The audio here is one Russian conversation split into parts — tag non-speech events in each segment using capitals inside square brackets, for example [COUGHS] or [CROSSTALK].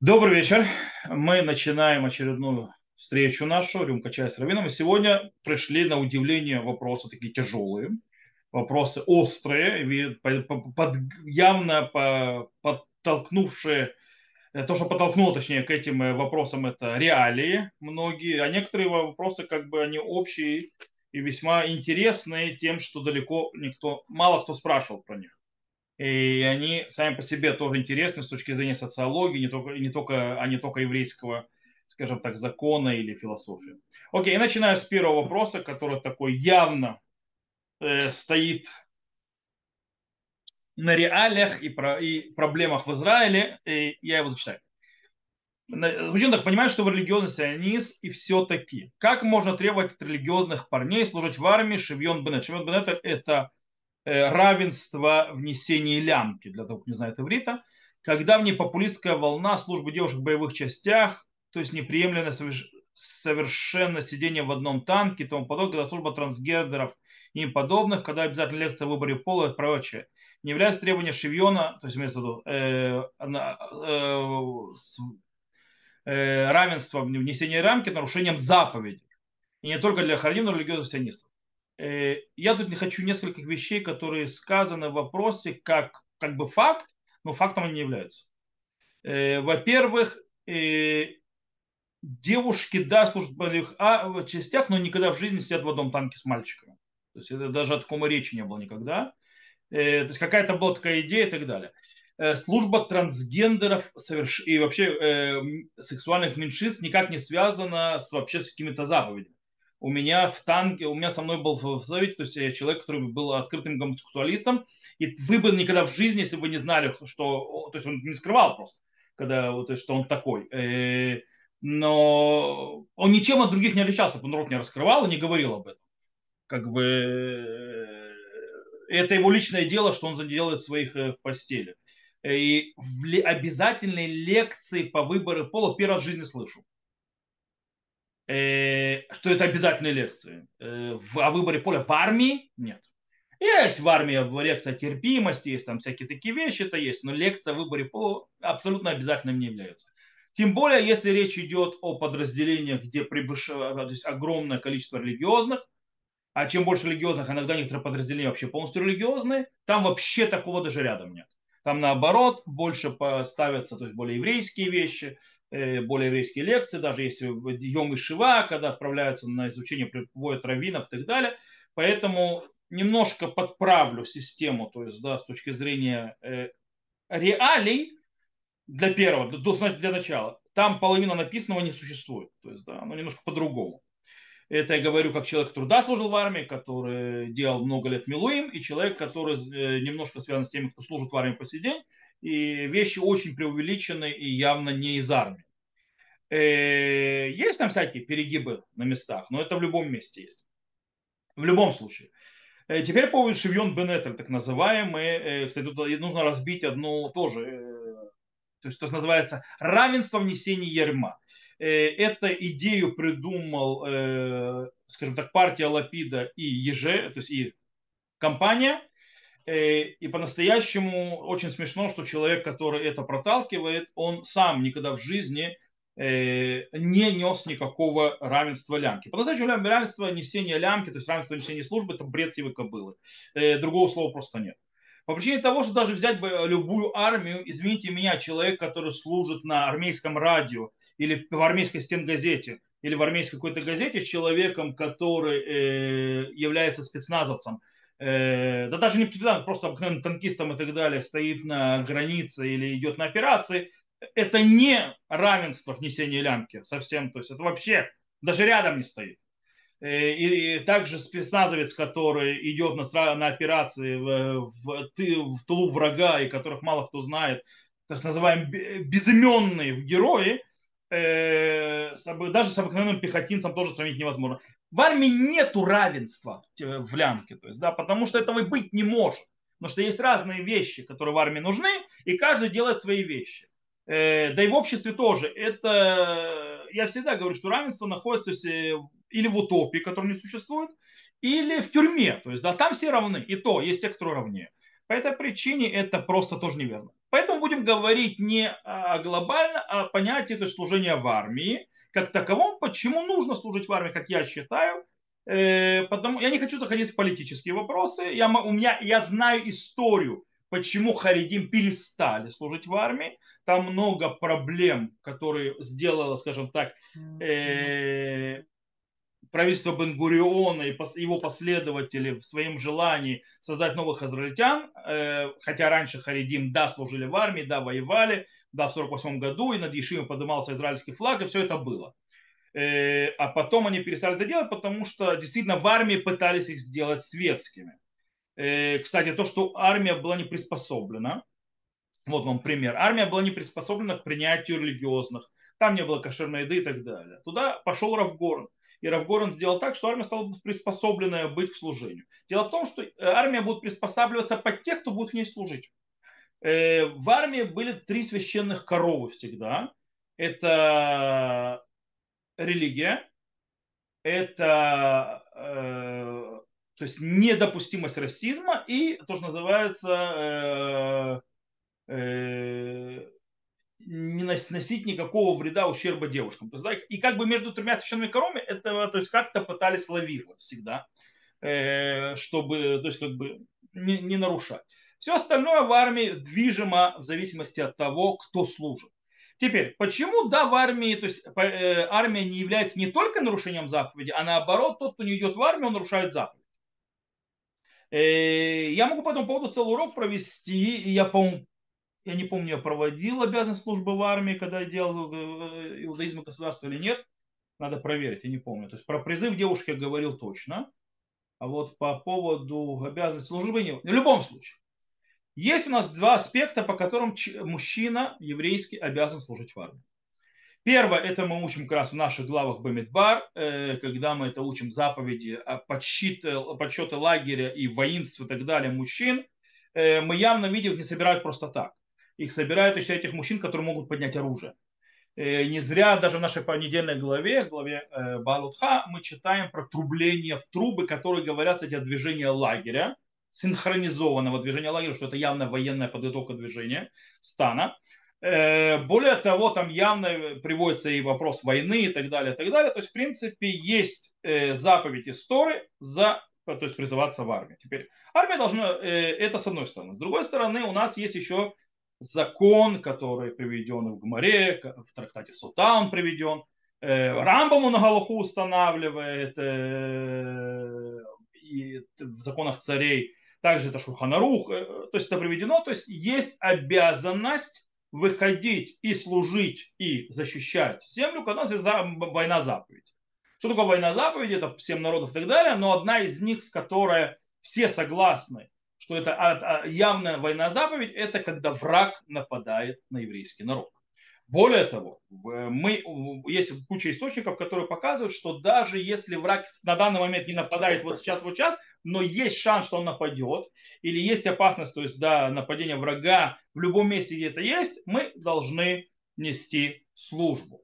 Добрый вечер. Мы начинаем очередную встречу нашу, рюмка чая с раввином. И сегодня пришли на удивление вопросы такие тяжелые, вопросы острые, под- явно по- подтолкнувшие, э, то, что подтолкнуло, точнее, к этим э, вопросам, это реалии многие, а некоторые вопросы, как бы, они общие и весьма интересные тем, что далеко никто, мало кто спрашивал про них. И они сами по себе тоже интересны с точки зрения социологии, не только, не только, а не только еврейского, скажем так, закона или философии. Окей, я начинаю с первого вопроса, который такой явно э, стоит на реалиях и, про, и проблемах в Израиле, и я его зачитаю. Звучит так, понимаю, что вы религиозный сионист, и все-таки. Как можно требовать от религиозных парней служить в армии Шевьон Бенет? Шевьон Бенет – это равенство внесения лямки, для того, кто не знает иврита, когда в ней популистская волна службы девушек в боевых частях, то есть неприемлемо совершенно сидение в одном танке и тому подобное, когда служба трансгендеров и им подобных, когда обязательно лекция о выборе пола и прочее, не является требования Шевьона, то есть имеется в виду э, э, э, равенства внесения рамки нарушением заповедей. И не только для харидим, но и религиозных сионистов. Э, я тут не хочу нескольких вещей, которые сказаны в вопросе как, как бы факт, но фактом они не являются. Э, во-первых, э, девушки, да, служат в боевых а, частях, но никогда в жизни сидят в одном танке с мальчиками. То есть это даже о таком речи не было никогда. То есть какая-то была такая идея и так далее. Служба трансгендеров и вообще сексуальных меньшинств никак не связана с вообще с какими-то заповедями у меня в танке, у меня со мной был в совете, то есть человек, который был открытым гомосексуалистом, и вы бы никогда в жизни, если бы не знали, что, то есть он не скрывал просто, когда, есть, что он такой, э, но он ничем от других не отличался, он рот не раскрывал и не говорил об этом. Как бы э, это его личное дело, что он делает своих э, в постели. И в обязательной лекции по выбору пола первый раз в жизни слышу. Э, что это обязательные лекции. Э, о выборе поля в армии нет. Есть в армии лекция терпимости, есть там всякие такие вещи, это есть, но лекция о выборе поля абсолютно обязательным не является. Тем более, если речь идет о подразделениях, где превышает огромное количество религиозных, а чем больше религиозных, иногда некоторые подразделения вообще полностью религиозные, там вообще такого даже рядом нет. Там наоборот больше ставятся то есть более еврейские вещи, более еврейские лекции, даже если Йом и Шива, когда отправляются на изучение, приводят раввинов и так далее. Поэтому немножко подправлю систему, то есть, да, с точки зрения э, реалий для первого, до, для начала. Там половина написанного не существует. То есть, да, оно немножко по-другому. Это я говорю как человек, который да, служил в армии, который делал много лет милуим, и человек, который э, немножко связан с теми, кто служит в армии по сей день, и вещи очень преувеличены и явно не из армии. Э, есть там всякие перегибы на местах, но это в любом месте есть. В любом случае. Э, теперь по поводу Шевьон Бенетель, так называемый. Э, кстати, тут нужно разбить одну тоже, то есть, то называется равенство внесения ярма. Эту идею придумал, скажем так, партия Лапида и Еже, то есть и компания, и по-настоящему очень смешно, что человек, который это проталкивает, он сам никогда в жизни э, не нес никакого равенства лямки. По-настоящему равенство несения лямки, то есть равенство несения службы, это бред сивы кобылы. Э, другого слова просто нет. По причине того, что даже взять бы любую армию, извините меня, человек, который служит на армейском радио или в армейской стенгазете, или в армейской какой-то газете с человеком, который э, является спецназовцем, э, да даже не специально, просто обыкновенным танкистом и так далее, стоит на границе или идет на операции, это не равенство внесения лямки совсем, то есть это вообще даже рядом не стоит. Э, и, и также спецназовец, который идет на, на операции в, в, в тылу врага, и которых мало кто знает, так называемые безыменные в герои, э, даже с обыкновенным пехотинцем тоже сравнить невозможно. В армии нету равенства в лямке, то есть, да, потому что этого и быть не может. Потому что есть разные вещи, которые в армии нужны, и каждый делает свои вещи. Э, да и в обществе тоже. Это, я всегда говорю, что равенство находится э, или в утопии, которая не существует, или в тюрьме. То есть, да, там все равны. И то, есть те, кто равнее. По этой причине это просто тоже неверно. Поэтому будем говорить не о глобально, а о понятии то есть, служения в армии, как таковом, почему нужно служить в армии, как я считаю. Э, потому, я не хочу заходить в политические вопросы. Я, у меня, я знаю историю, почему Харидим перестали служить в армии. Там много проблем, которые сделала, скажем так, э, правительство Бенгуриона и его последователи в своем желании создать новых израильтян, э, хотя раньше Харидим, да, служили в армии, да, воевали, да, в 48 году, и над Ешивом поднимался израильский флаг, и все это было. Э, а потом они перестали это делать, потому что действительно в армии пытались их сделать светскими. Э, кстати, то, что армия была не приспособлена, вот вам пример. Армия была не приспособлена к принятию религиозных, там не было кошерной еды и так далее. Туда пошел Равгорн и Равгорн сделал так, что армия стала приспособленная быть к служению. Дело в том, что э, армия будет приспосабливаться под тех, кто будет в ней служить. Э, в армии были три священных коровы всегда. Это религия, это э, то есть недопустимость расизма и то, что называется не носить никакого вреда, ущерба девушкам. То есть, да, и как бы между тремя священными коровами это то есть как-то пытались лавировать всегда, э, чтобы то есть как бы не, не нарушать. Все остальное в армии движимо в зависимости от того, кто служит. Теперь, почему, да, в армии, то есть э, армия не является не только нарушением заповеди, а наоборот, тот, кто не идет в армию, он нарушает заповедь. Э, я могу по этому поводу целый урок провести, и я, по-моему, я не помню, я проводил обязанность службы в армии, когда я делал э, иудаизм государства или нет. Надо проверить, я не помню. То есть про призыв девушки я говорил точно. А вот по поводу обязанности службы не. В любом случае. Есть у нас два аспекта, по которым мужчина еврейский обязан служить в армии. Первое, это мы учим как раз в наших главах Бамидбар, э, когда мы это учим заповеди, подсчеты, подсчеты лагеря и воинств и так далее мужчин. Э, мы явно видим, не собирают просто так их собирают еще этих мужчин, которые могут поднять оружие. Э, не зря даже в нашей понедельной главе, главе э, Балутха, мы читаем про трубление в трубы, которые говорят, кстати, о движении лагеря, синхронизованного движения лагеря, что это явно военная подготовка движения стана. Э, более того, там явно приводится и вопрос войны и так далее, и так далее. То есть, в принципе, есть заповедь истории за то есть призываться в армию. Теперь армия должна, это с одной стороны. С другой стороны, у нас есть еще закон, который приведен в Гмаре, в трактате Сута он приведен, э, Рамбаму на Галаху устанавливает, э, и в законах царей, также это Шурханарух, э, то есть это приведено, то есть есть обязанность выходить и служить и защищать землю, когда у нас война заповедь. Что такое война заповеди? Это всем народов и так далее, но одна из них, с которой все согласны, что это явная война заповедь, это когда враг нападает на еврейский народ. Более того, мы, есть куча источников, которые показывают, что даже если враг на данный момент не нападает вот сейчас, вот сейчас, но есть шанс, что он нападет, или есть опасность, то есть да, нападения врага в любом месте, где это есть, мы должны нести службу.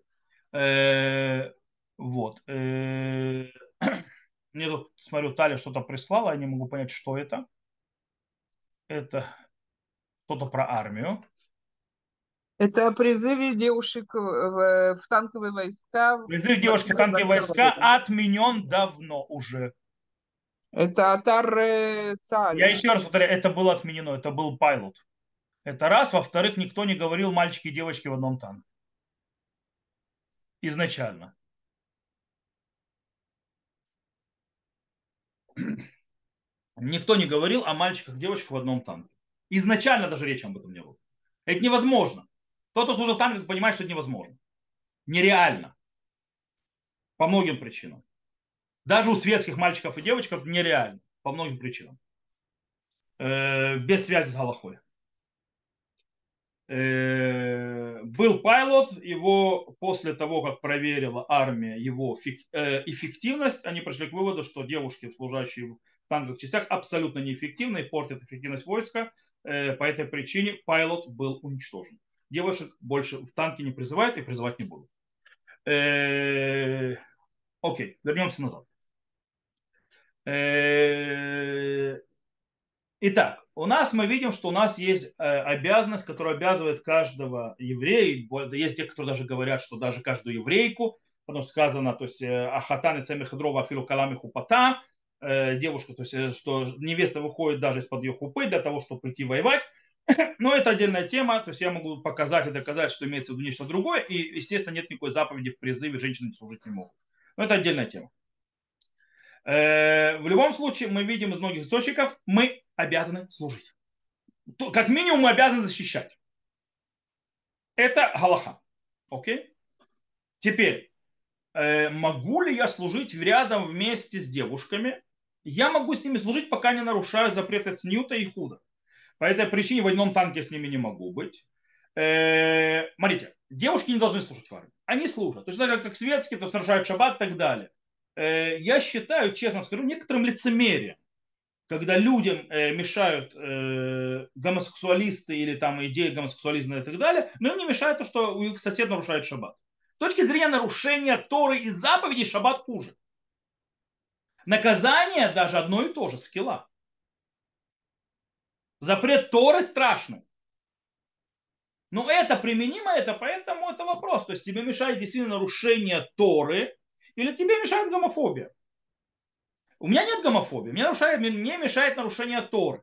Э, вот. Э, [CLEARS THROAT] мне тут, смотрю, Таля что-то прислала, я не могу понять, что это это что-то про армию. Это призыве девушек в, в танковые войска. Призыв девушек в танковые войска отменен давно уже. Это Атар Цаль. Я еще раз повторяю, это было отменено, это был пайлот. Это раз. Во-вторых, никто не говорил мальчики и девочки в одном танке. Изначально. Никто не говорил о мальчиках и девочках в одном танке. Изначально даже речи об этом не было. Это невозможно. Тот, кто служил в танках, понимает, что это невозможно. Нереально. По многим причинам. Даже у светских мальчиков и девочек нереально. По многим причинам. Э, без связи с Галахой. Э, был пайлот, его после того, как проверила армия его э, эффективность, они пришли к выводу, что девушки, служащие танковых частях абсолютно неэффективны и портят эффективность войска. Э, по этой причине пайлот был уничтожен. Девушек больше в танке не призывают и призывать не будут. Э, окей, вернемся назад. Э, Итак, у нас мы видим, что у нас есть э, обязанность, которая обязывает каждого еврея. Есть те, которые даже говорят, что даже каждую еврейку, потому что сказано, то есть э, ахатан и цемихадрова афилу калами хупата, девушка, то есть что невеста выходит даже из-под ее хупы для того, чтобы прийти воевать. [COUGHS] Но это отдельная тема, то есть я могу показать и доказать, что имеется в виду нечто другое, и, естественно, нет никакой заповеди в призыве, женщины служить не могут. Но это отдельная тема. В любом случае, мы видим из многих источников, мы обязаны служить. Как минимум мы обязаны защищать. Это Галаха. Окей? Теперь, э, могу ли я служить рядом вместе с девушками? Я могу с ними служить, пока не нарушаю запреты Цнюта и Худа. По этой причине в одном танке с ними не могу быть. Э, смотрите, девушки не должны служить в армии. Они служат. То есть даже как светские, то есть нарушают шаббат и так далее. Э, я считаю, честно скажу, некоторым лицемерием когда людям э, мешают э, гомосексуалисты или там идеи гомосексуализма и так далее, но им не мешает то, что их сосед нарушает шаббат. С точки зрения нарушения Торы и заповедей шаббат хуже. Наказание даже одно и то же, скилла. Запрет Торы страшный. Но это применимо, это поэтому это вопрос. То есть тебе мешает действительно нарушение Торы или тебе мешает гомофобия. У меня нет гомофобии, мне, нарушает, мне мешает нарушение Торы.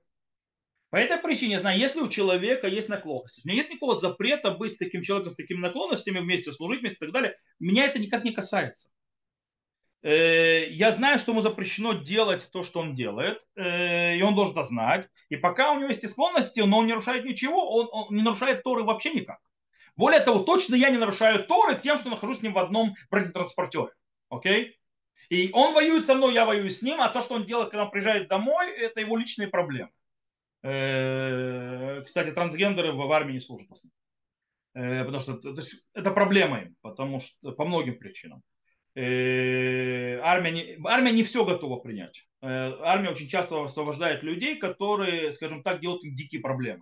По этой причине, я знаю, если у человека есть наклонности, у меня нет никакого запрета быть с таким человеком, с такими наклонностями вместе, служить вместе и так далее, меня это никак не касается. Э, я знаю, что ему запрещено делать то, что он делает, э, и он должен это знать. И пока у него есть склонности, но он не нарушает ничего, он, он не нарушает Торы вообще никак. Более того, точно я не нарушаю Торы тем, что нахожусь с ним в одном бронетранспортере. Окей? И он воюет со мной, я воюю с ним, а то, что он делает, когда он приезжает домой, это его личные проблемы. Э, кстати, трансгендеры в армии не служат в основном. Э, потому что то есть, это проблема им, потому что по многим причинам. Э, армия не, армия не все готова принять. Армия очень часто освобождает людей, которые, скажем так, делают дикие проблемы.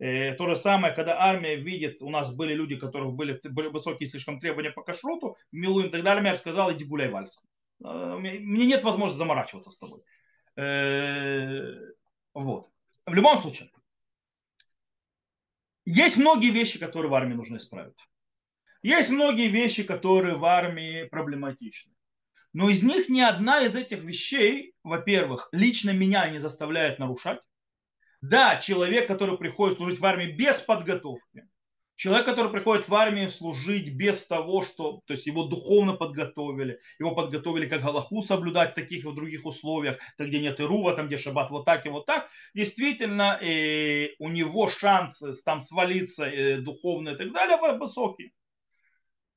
То же самое, когда армия видит, у нас были люди, у которых были, были высокие слишком требования по кашруту, Милуим и так далее, армия сказала, иди гуляй вальсом. Э, мне нет возможности заморачиваться с тобой. Э, вот. В любом случае, есть многие вещи, которые в армии нужно исправить. Есть многие вещи, которые в армии проблематичны. Но из них ни одна из этих вещей, во-первых, лично меня не заставляет нарушать. Да, человек, который приходит служить в армии без подготовки, Человек, который приходит в армию служить без того, что, то есть его духовно подготовили, его подготовили как Галаху соблюдать в таких и других условиях, там, где нет Ирува, там, где шаббат вот так и вот так, действительно э, у него шансы там свалиться э, духовно и так далее высокие.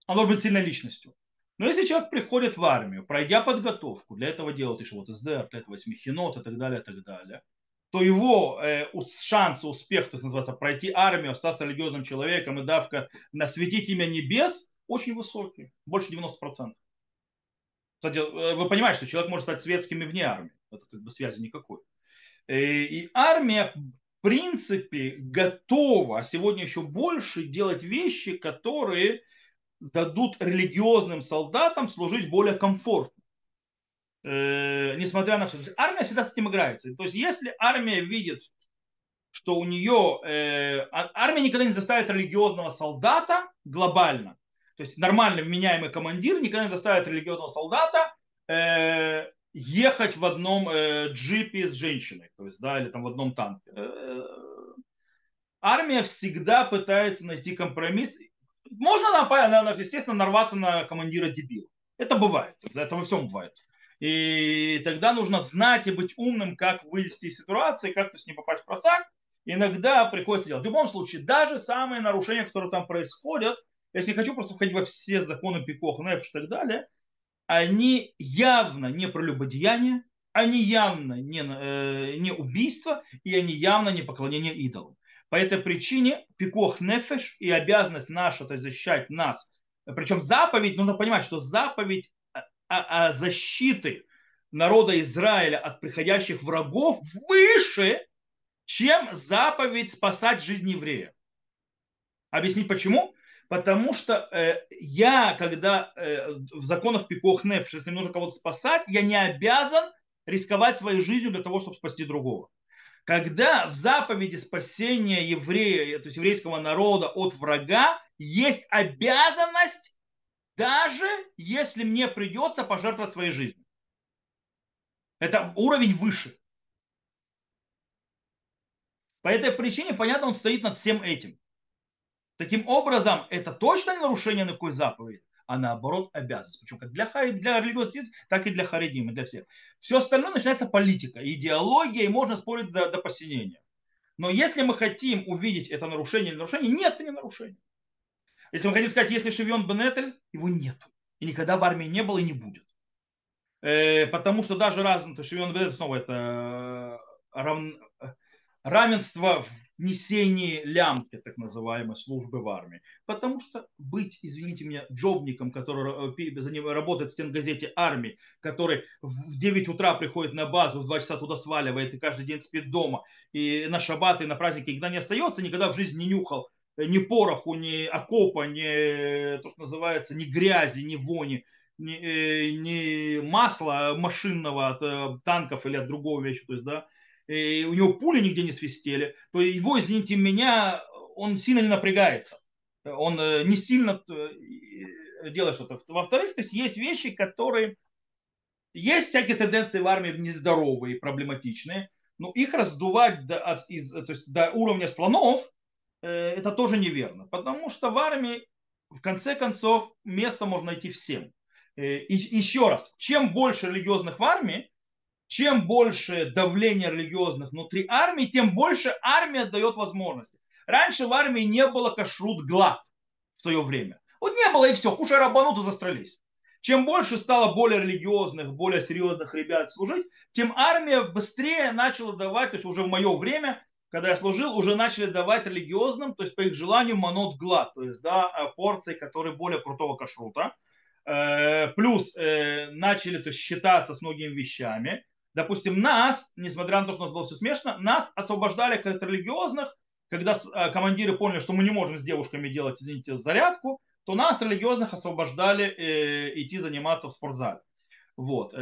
Он должен быть сильной личностью. Но если человек приходит в армию, пройдя подготовку, для этого делает еще вот СДР, для этого смехинот и так далее, и так далее, то его э, шансы успеха, так называется, пройти армию, остаться религиозным человеком и давка насветить имя небес очень высокий, больше 90%. Кстати, э, вы понимаете, что человек может стать светским и вне армии. Это как бы связи никакой. Э, и армия в принципе готова, а сегодня еще больше, делать вещи, которые дадут религиозным солдатам служить более комфортно э, несмотря на все. То есть армия всегда с этим играется. То есть если армия видит, что у нее... Э, а, армия никогда не заставит религиозного солдата глобально. То есть нормальный вменяемый командир никогда не заставит религиозного солдата э, ехать в одном э, джипе с женщиной. То есть, да, или там в одном танке. Э, армия всегда пытается найти компромисс. Можно, естественно, нарваться на командира дебила. Это бывает. Это во всем бывает. И тогда нужно знать и быть умным, как вывести из ситуации, как то есть не попасть в просак. Иногда приходится делать. В любом случае, даже самые нарушения, которые там происходят, я не хочу просто входить во все законы пикох, нефш и так далее, они явно не прелюбодеяние, они явно не, э, не убийство, и они явно не поклонение идолам. По этой причине пикох нефеш и обязанность наша, то есть защищать нас, причем заповедь, нужно понимать, что заповедь защиты народа Израиля от приходящих врагов выше, чем заповедь спасать жизнь еврея. Объяснить почему? Потому что э, я, когда э, в законах Пикох Неф, если мне нужно кого-то спасать, я не обязан рисковать своей жизнью для того, чтобы спасти другого. когда в заповеди спасения еврея, то есть еврейского народа от врага, есть обязанность, даже если мне придется пожертвовать своей жизнью. Это уровень выше. По этой причине, понятно, он стоит над всем этим. Таким образом, это точно не нарушение никакой заповеди, а наоборот обязанность. Причем как для, для религиозных так и для харидим, для всех. Все остальное начинается политика, идеология, и можно спорить до, до посинения. Но если мы хотим увидеть это нарушение или нарушение, нет, это не нарушение. Если мы хотим сказать, если Шевьон Бенетель, его нету. И никогда в армии не было и не будет. Э, потому что даже раз, то Шевьон Бенетель снова это э, равн, равенство в несении лямки, так называемой, службы в армии. Потому что быть, извините меня, джобником, который э, за него работает в стенгазете армии, который в 9 утра приходит на базу, в 2 часа туда сваливает и каждый день спит дома, и на шаббат, и на праздники никогда не остается, никогда в жизни не нюхал э, ни пороху, ни окопа, ни, то, что называется, ни грязи, ни вони, ни, э, ни масла машинного от танков или от другого вещи, то есть, да, и у него пули нигде не свистели, то его, извините меня, он сильно не напрягается. Он э, не сильно э, делает что-то. Во-вторых, то есть есть вещи, которые... Есть всякие тенденции в армии нездоровые, проблематичные, но их раздувать до, от, из, то есть до уровня слонов, э, это тоже неверно. Потому что в армии, в конце концов, место можно найти всем. И еще раз, чем больше религиозных в армии, чем больше давления религиозных внутри армии, тем больше армия дает возможности. Раньше в армии не было кашрут глад в свое время. Вот не было и все, кушай рабанут и застрелись. Чем больше стало более религиозных, более серьезных ребят служить, тем армия быстрее начала давать, то есть уже в мое время, когда я служил, уже начали давать религиозным, то есть по их желанию манот глад, то есть да, порции, которые более крутого кашрута. Э, плюс э, начали то есть, считаться с многими вещами допустим, нас, несмотря на то, что у нас было все смешно, нас освобождали как религиозных, когда э, командиры поняли, что мы не можем с девушками делать, извините, зарядку, то нас, религиозных, освобождали э, идти заниматься в спортзале. Вот.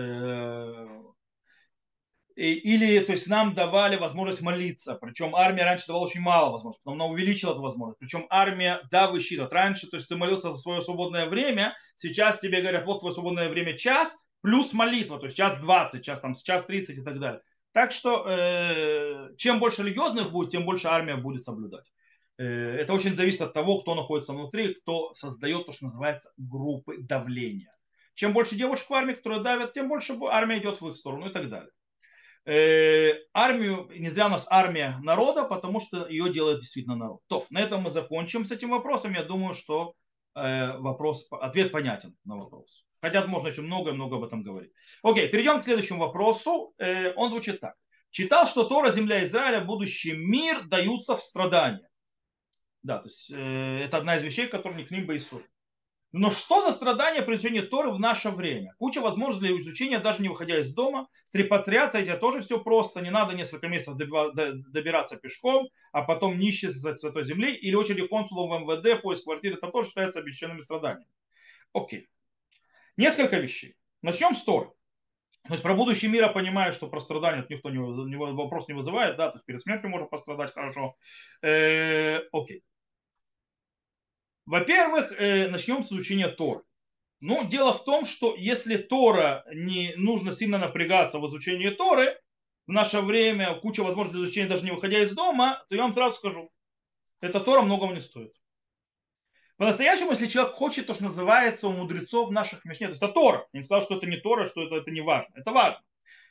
Или, то есть, нам давали возможность молиться. Причем армия раньше давала очень мало возможностей, потом она увеличила эту возможность. Причем армия, да, высчитывает. Раньше, то есть, ты молился за свое свободное время, сейчас тебе говорят, вот твое свободное время час, плюс молитва, то есть час 20, час, там, час 30 и так далее. Так что э, чем больше религиозных будет, тем больше армия будет соблюдать. Э, это очень зависит от того, кто находится внутри, кто создает то, что называется группы давления. Чем больше девушек в армии, которые давят, тем больше армия идет в их сторону и так далее. Э, армию, не зря у нас армия народа, потому что ее делает действительно народ. То, на этом мы закончим с этим вопросом. Я думаю, что э, вопрос, ответ понятен на вопрос. Хотя можно еще много-много об этом говорить. Окей, перейдем к следующему вопросу. Э, он звучит так. Читал, что Тора, земля Израиля, будущий мир даются в страдания. Да, то есть э, это одна из вещей, которые не к ним Бейсур. Но что за страдания при изучении Торы в наше время? Куча возможностей для изучения, даже не выходя из дома. С репатриацией это тоже все просто. Не надо несколько месяцев добираться пешком, а потом нищий за Святой Земли. Или очереди консулом в МВД, поиск квартиры. Это тоже считается обещанными страданиями. Окей. Несколько вещей. Начнем с Торы. То есть про будущий мир я понимаю, что про страдания никто не, вопрос не вызывает, да, то есть перед смертью можно пострадать хорошо. Э, окей. Во-первых, э, начнем с изучения Торы. Ну, дело в том, что если Тора не нужно сильно напрягаться в изучении Торы, в наше время куча возможностей изучения, даже не выходя из дома, то я вам сразу скажу, эта Тора многого не стоит. По-настоящему, если человек хочет, то, что называется у мудрецов наших Мишне, то есть это Тора. Я не сказал, что это не Тора, что это, это не важно. Это важно.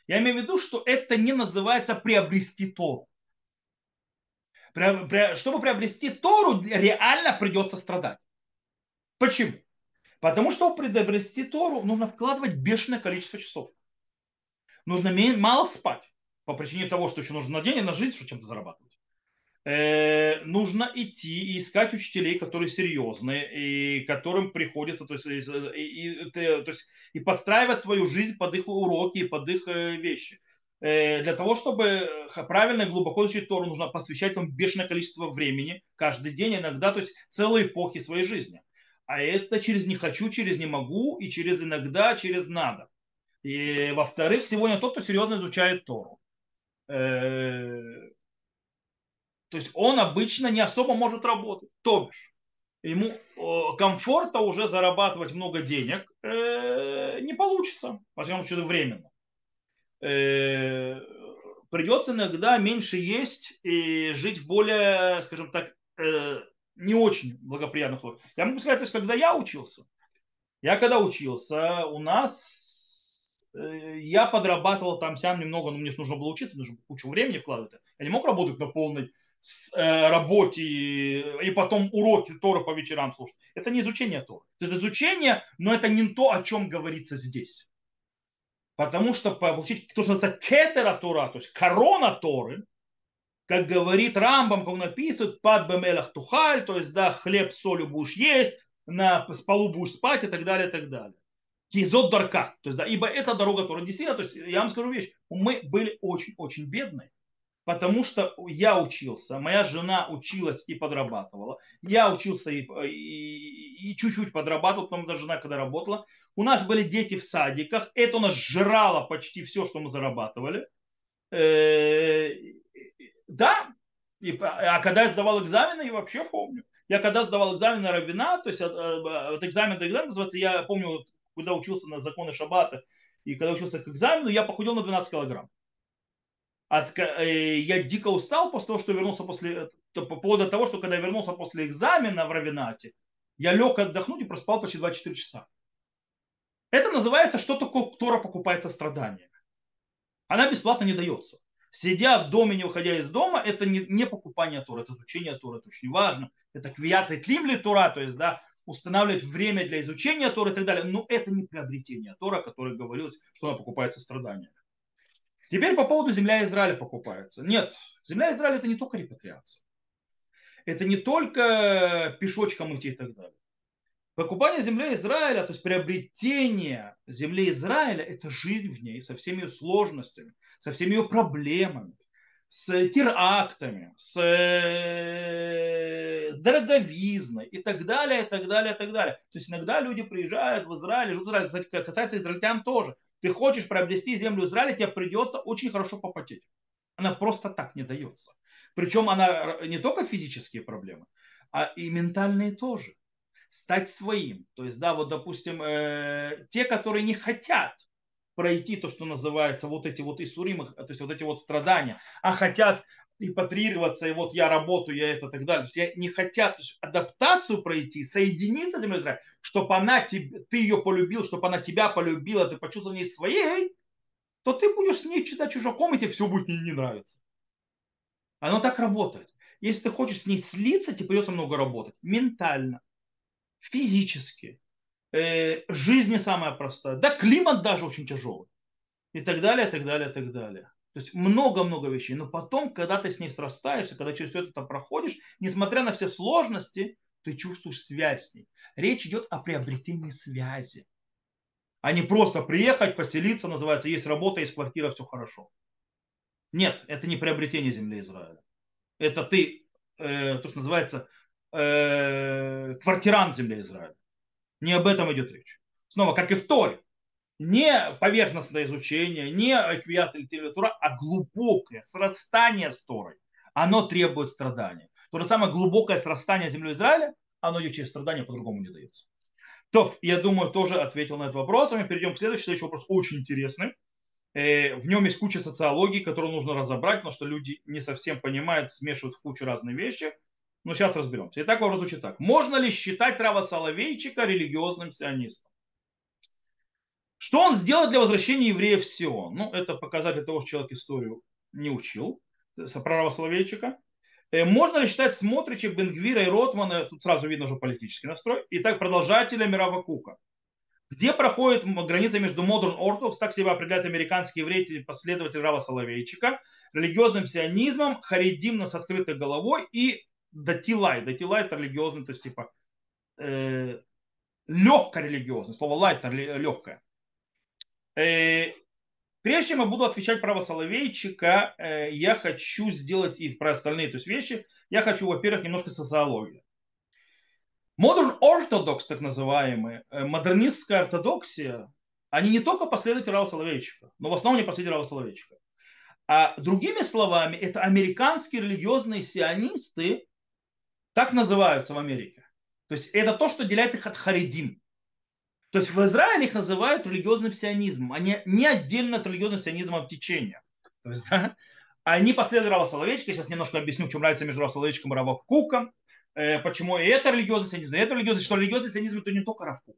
Я имею в виду, что это не называется приобрести Тору. Чтобы приобрести Тору, реально придется страдать. Почему? Потому что приобрести Тору нужно вкладывать бешеное количество часов. Нужно мало спать. По причине того, что еще нужно на день и на жизнь, чтобы чем-то зарабатывать. Э, нужно идти и искать учителей, которые серьезные, и которым приходится, то есть, и, и, то есть, и подстраивать свою жизнь под их уроки, под их э, вещи. Э, для того, чтобы правильно и глубоко изучить Тору, нужно посвящать там бешеное количество времени каждый день, иногда, то есть целые эпохи своей жизни. А это через не хочу, через не могу, и через иногда, через надо. И во-вторых, сегодня тот, кто серьезно изучает Тору, Э, то есть он обычно не особо может работать. То бишь, ему комфорта уже зарабатывать много денег э, не получится, во всяком случае, временно. Э, придется иногда меньше есть и жить в более, скажем так, не очень благоприятных условиях. Я могу сказать, то есть, когда я учился, я когда учился, у нас я подрабатывал там сам немного, но мне нужно было учиться, нужно кучу времени вкладывать. Я не мог работать на полной Э, работе и потом уроки Тора по вечерам слушать. Это не изучение Тора. Это изучение, но это не то, о чем говорится здесь. Потому что получить то, что называется кетера Тора, то есть корона Торы, как говорит Рамбам, как он написывает, под бемелах тухаль, то есть да, хлеб с солью будешь есть, на полу будешь спать и так далее, и так далее. Кизот дарка, то есть да, ибо это дорога Тора. Действительно, то есть я вам скажу вещь, мы были очень-очень бедные потому что я учился, моя жена училась и подрабатывала, я учился и, и, и чуть-чуть подрабатывал, потом даже жена когда работала. У нас были дети в садиках, это у нас жрало почти все, что мы зарабатывали. Э, да, и, а когда я сдавал экзамены, я вообще помню. Я когда сдавал экзамен на равина, то есть от, э, от экзамена до экзамена называется, я помню, когда учился на законы шаббата, и когда учился к экзамену, я похудел на 12 килограмм от, э, я дико устал после того, что вернулся после, по поводу того, что когда я вернулся после экзамена в Равинате, я лег отдохнуть и проспал почти 24 часа. Это называется, что такое Тора покупается страдания. Она бесплатно не дается. Сидя в доме, не выходя из дома, это не, не покупание Тора, это изучение Тора, это очень важно. Это квиат и тлимли Тора, то есть, да, устанавливать время для изучения Тора и так далее. Но это не приобретение Тора, о которой говорилось, что она покупается страдания. Теперь по поводу земля Израиля покупается. Нет, земля Израиля это не только репатриация. Это не только пешочком идти и так далее. Покупание земли Израиля, то есть приобретение земли Израиля, это жизнь в ней со всеми ее сложностями, со всеми ее проблемами, с терактами, с, с дороговизной и так далее, и так далее, и так далее. То есть иногда люди приезжают в Израиль, живут в Израиле, кстати, касается израильтян тоже ты хочешь приобрести землю Израиля, тебе придется очень хорошо попотеть. Она просто так не дается. Причем она не только физические проблемы, а и ментальные тоже. Стать своим. То есть, да, вот, допустим, э, те, которые не хотят пройти то, что называется вот эти вот исуримы, то есть вот эти вот страдания, а хотят репатрироваться, и вот я работаю, я это и так далее. То есть не хотят есть адаптацию пройти, соединиться с землей чтобы она, ты ее полюбил, чтобы она тебя полюбила, ты почувствовал в ней своей, то ты будешь с ней читать чужаком, и тебе все будет не, не нравиться. Оно так работает. Если ты хочешь с ней слиться, тебе придется много работать. Ментально, физически. Э, жизнь не самая простая. Да, климат даже очень тяжелый. И так далее, и так далее, и так далее. То есть много-много вещей. Но потом, когда ты с ней срастаешься, когда через все это проходишь, несмотря на все сложности, ты чувствуешь связь с ней. Речь идет о приобретении связи. А не просто приехать, поселиться, называется, есть работа, есть квартира, все хорошо. Нет, это не приобретение земли Израиля. Это ты, э, то, что называется, э, квартирант земли Израиля. Не об этом идет речь. Снова, как и в Торе не поверхностное изучение, не аквиат или литература, а глубокое срастание с Торой. Оно требует страдания. То же самое глубокое срастание с землей Израиля, оно через страдания по-другому не дается. То, я думаю, тоже ответил на этот вопрос. А мы перейдем к следующему. Следующий вопрос очень интересный. Э, в нем есть куча социологии, которую нужно разобрать, потому что люди не совсем понимают, смешивают в кучу разные вещи. Но сейчас разберемся. Итак, вопрос звучит так. Можно ли считать Трава Соловейчика религиозным сионистом? Что он сделал для возвращения евреев в Сион? Ну, это показатель того, что человек историю не учил, права Соловейчика. Э, можно ли считать Смотрича, Бенгвира и Ротмана, тут сразу видно уже политический настрой, и так продолжателя Мирава Кука? Где проходит граница между Modern Orthodox, так себя определяют американские евреи, последователи Рава Соловейчика, религиозным сионизмом, харидимно с открытой головой и датилай. Датилай это религиозный, то есть типа э, легко религиозный, слово лайт легкое. Э, прежде чем я буду отвечать про Соловейчика, э, я хочу сделать и про остальные то есть вещи. Я хочу, во-первых, немножко социологии. Modern Orthodox, так называемые, э, модернистская ортодоксия, они не только последователи Рава Соловейчика, но в основном не последователи Рава Соловейчика. А другими словами, это американские религиозные сионисты, так называются в Америке. То есть это то, что деляет их от харидим. То есть в Израиле их называют религиозным сионизмом, они не отдельно от религиозного сионизма течения. То есть, да, они последовали Рава Соловейчика, сейчас немножко объясню, в чем разница между Рава Соловейчиком и Рава Куком, э, почему и это религиозный сионизм, и это религиозный, что религиозный сионизм это не только Рав Кук.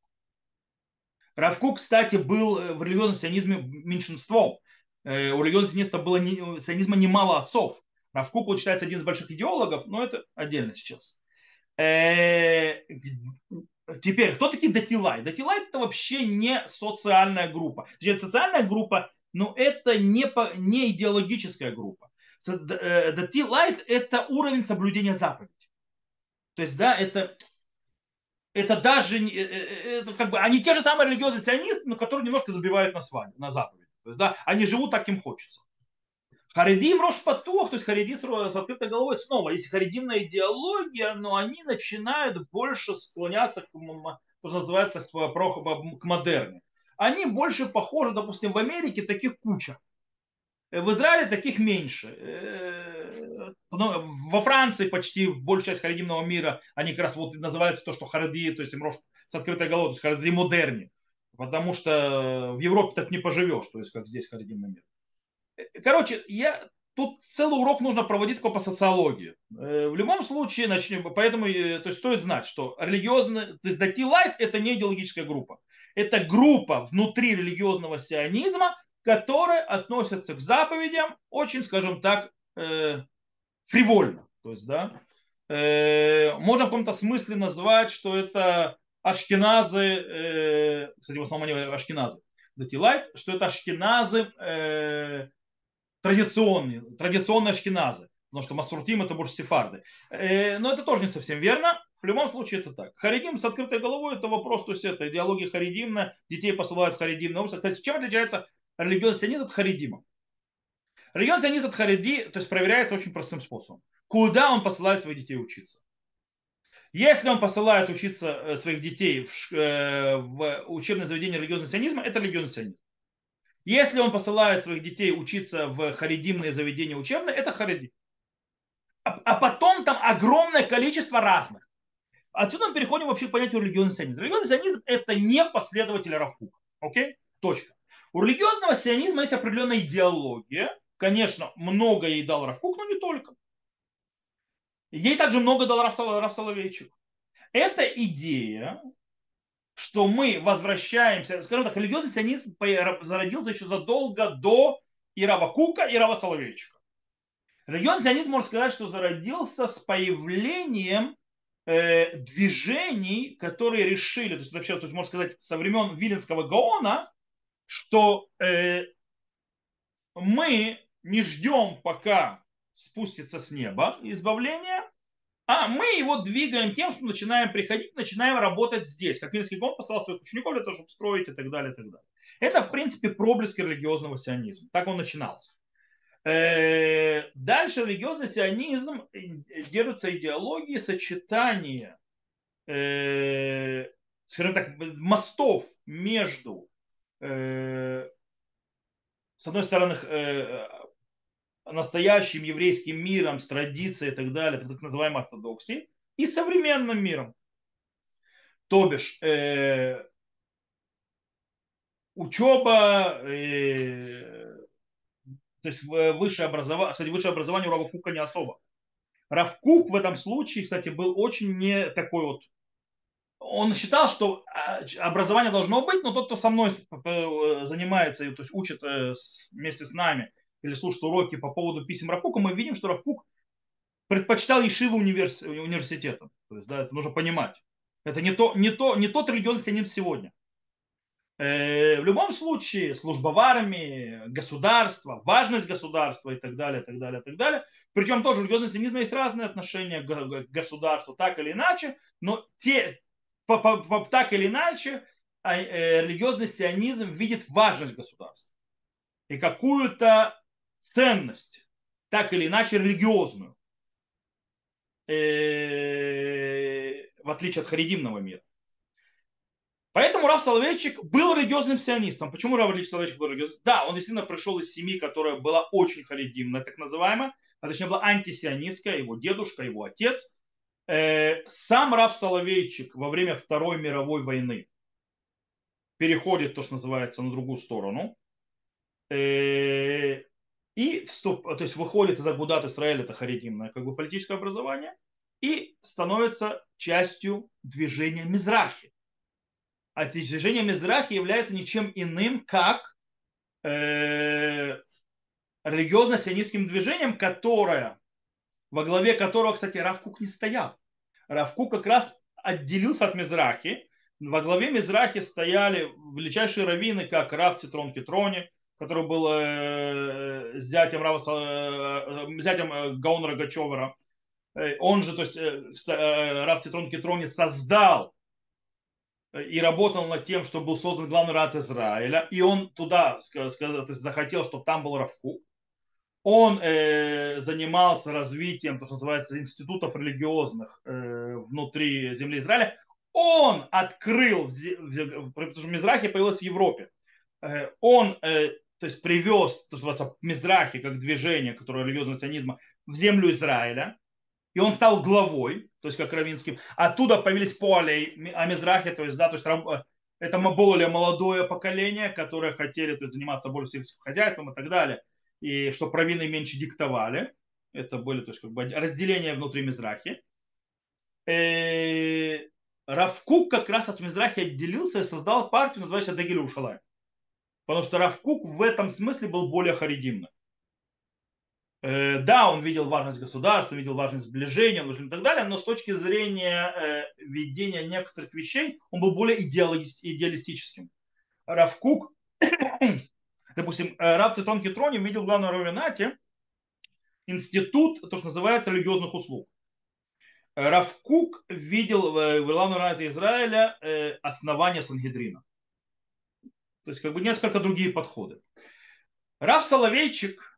Рав Кук, кстати, был э, в религиозном сионизме меньшинством. Э, у религиозного сионизма было не, сионизма немало отцов. Рав Кук считается один из больших идеологов, но это отдельно сейчас. Теперь, кто такие датилай? Датилай это вообще не социальная группа. Значит, социальная группа, но это не, по, не идеологическая группа. Датилайт это уровень соблюдения заповедей. То есть, да, это, это даже, э, э, э, это как бы, они те же самые религиозные сионисты, но которые немножко забивают на свадьбу, на заповедь. То есть, да, они живут так, им хочется. Харидим Рошпатух, то есть харидим с открытой головой, снова, если харидимная идеология, но они начинают больше склоняться к, то, что называется, к, к модерне. Они больше похожи, допустим, в Америке таких куча. В Израиле таких меньше. Э, во Франции почти большая часть харидимного мира, они как раз вот называются то, что харади, то есть им с открытой головой, то есть харади модерни. Потому что в Европе так не поживешь, то есть как здесь харидимный мир. Короче, я тут целый урок нужно проводить только по социологии. Э, в любом случае, начнем, поэтому э, то есть, стоит знать, что религиозный, то есть Дати Лайт это не идеологическая группа. Это группа внутри религиозного сионизма, которая относится к заповедям очень, скажем так, э, фривольно. То есть, да, э, можно в каком-то смысле назвать, что это ашкеназы, э, кстати, в основном они ашкеназы, Датилайт, что это ашкеназы э, традиционные, традиционные ашкеназы, потому что Масуртим это больше сефарды. Э, но это тоже не совсем верно. В любом случае это так. Харидим с открытой головой это вопрос, то есть это идеология харидимна, детей посылают в харидимное. Кстати, чем отличается религиозный сионизм от харидима? Религиозный сионизм от хариди, то есть проверяется очень простым способом. Куда он посылает своих детей учиться? Если он посылает учиться э, своих детей в, э, в учебное заведение религиозного сионизма, это религиозный сионизм. Если он посылает своих детей учиться в харидимные заведения учебные, это хариди. А, а потом там огромное количество разных. Отсюда мы переходим вообще к понятию религиозный сионизм. Религиозный сионизм это не последователь Равкука. Окей? Точка. У религиозного сионизма есть определенная идеология. Конечно, много ей дал Равкук, но не только. Ей также много дал Раф. Это идея, что мы возвращаемся, скажем так, религиозный сионизм зародился еще задолго до Ирава Кука и Рава Соловейчика. Религиозный сионизм, можно сказать, что зародился с появлением э, движений, которые решили, то есть вообще, то есть можно сказать, со времен Виленского Гаона, что э, мы не ждем, пока спустится с неба избавление, а мы его двигаем тем, что начинаем приходить, начинаем работать здесь. Как Вильский гон послал своих учеников для того, чтобы строить и так далее, и так далее. Это, в принципе, проблеск религиозного сионизма. Так он начинался. Э, дальше религиозный сионизм э, держится идеологии сочетания, э, скажем так, мостов между, с одной стороны, настоящим еврейским миром, с традицией и так далее, так называемой ортодоксией, и современным миром. То бишь, э, учеба, э, то есть высшее образование, кстати, высшее образование у Рава Кука не особо. Рав Кук в этом случае, кстати, был очень не такой вот он считал, что а, образование должно быть, но тот, кто со мной э, занимается, то есть учит э, вместе с нами, или слушать уроки по поводу писем Равкука, мы видим, что Равкук предпочитал Ешиву универс... университетом. То есть, да, это нужно понимать. Это не, то, не, то, не тот религиозный сионизм сегодня. Э, в любом случае, служба в армии, государство, важность государства и так далее, и так далее, и так далее. Причем тоже религиозный сионизм есть разные отношения к государству, так или иначе, но те, по, по, по, так или иначе, а, э, религиозный сионизм видит важность государства и какую-то ценность, так или иначе религиозную, э, в отличие от харидимного мира. Поэтому Рав Соловейчик был религиозным сионистом. Почему Рав Соловейчик был религиозным? Да, он действительно пришел из семьи, которая была очень харидимная, так называемая, а точнее была антисионистская, его дедушка, его отец. Э, сам Рав Соловейчик во время Второй мировой войны переходит, то, что называется, на другую сторону. И вступ, то есть выходит из Агудат Израиль, это харидимное как бы политическое образование, и становится частью движения Мизрахи а движение Мизрахи является ничем иным, как э, религиозно-сионистским движением, которое, во главе которого, кстати, Равкук не стоял. Равкук как раз отделился от Мизрахи. Во главе Мизрахи стояли величайшие раввины, как Рав Цитрон Китрони, который был э, зятем, Рава, э, зятем э, Гаона Рогачевера. Э, он же, то есть э, э Рав Цитрон Китрони создал и работал над тем, что был создан главный рад Израиля, и он туда сказал, то есть захотел, чтобы там был Равку. Он э, занимался развитием, то, что называется, институтов религиозных э, внутри земли Израиля. Он открыл, потому что Мизрахи появилась в Европе. Э, он э, то есть привез, то, что называется, Мизрахи как движение, которое религиозного сионизма, в землю Израиля и он стал главой, то есть как Равинским. Оттуда появились полей Амизрахи, то есть, да, то есть э, это более молодое поколение, которые хотели то есть, заниматься больше сельским хозяйством и так далее, и что правины меньше диктовали. Это были то есть, как бы разделения внутри Мизрахи. Э, Равкук как раз от Мизрахи отделился и создал партию, называющуюся Дагиль Ушалай. Потому что Равкук в этом смысле был более харидимным. Э, да, он видел важность государства, видел важность сближения и так далее, но с точки зрения э, ведения некоторых вещей он был более идеалистическим. Равкук, [COUGHS] допустим, э, Рав Цитон Китрони видел в главном равенате институт, то, что называется, религиозных услуг. Равкук видел в главном равенате Израиля основание Сангедрина. То есть как бы несколько другие подходы. Рав Соловейчик –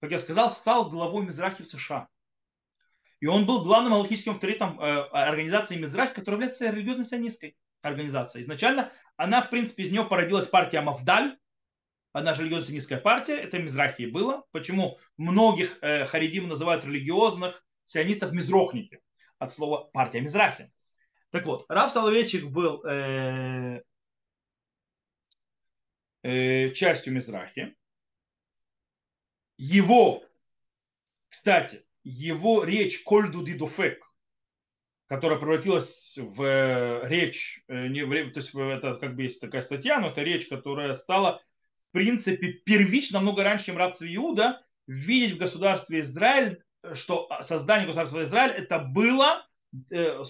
как я сказал, стал главой Мизрахи в США. И он был главным аллахическим авторитетом э, организации Мизрах, которая является религиозной сионистской организацией. Изначально она, в принципе, из нее породилась партия Мавдаль, одна же религиозная сионистская партия, это Мизрахи было. Почему многих э, харидим называют религиозных сионистов мизрохники, от слова партия Мизрахи. Так вот, Рав Соловейчик был э, э, частью Мизрахи его, кстати, его речь Кольду Дидуфек, которая превратилась в э, речь, э, не в, то есть это как бы есть такая статья, но это речь, которая стала в принципе первично намного раньше, чем Рав Иуда, видеть в государстве Израиль, что создание государства Израиль это было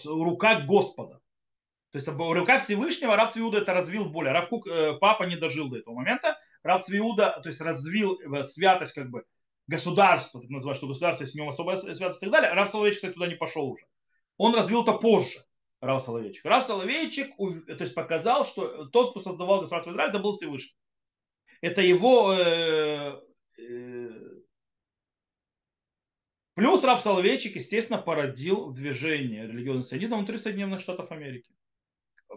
рука Господа. То есть рука Всевышнего, Рав Иуда это развил более. Рав Кук, папа не дожил до этого момента, Рав Цвиуда, то есть развил святость как бы государства, так называют, что государство есть в нем особая святость и так далее. Рав Соловейчик, туда не пошел уже. Он развил это позже. Рав Соловейчик. Рав Соловейчик то есть, показал, что тот, кто создавал государство Израиль, это был Всевышний. Это его э, э, Плюс Рав Соловейчик, естественно, породил движение религиозного сионизма внутри Соединенных Штатов Америки.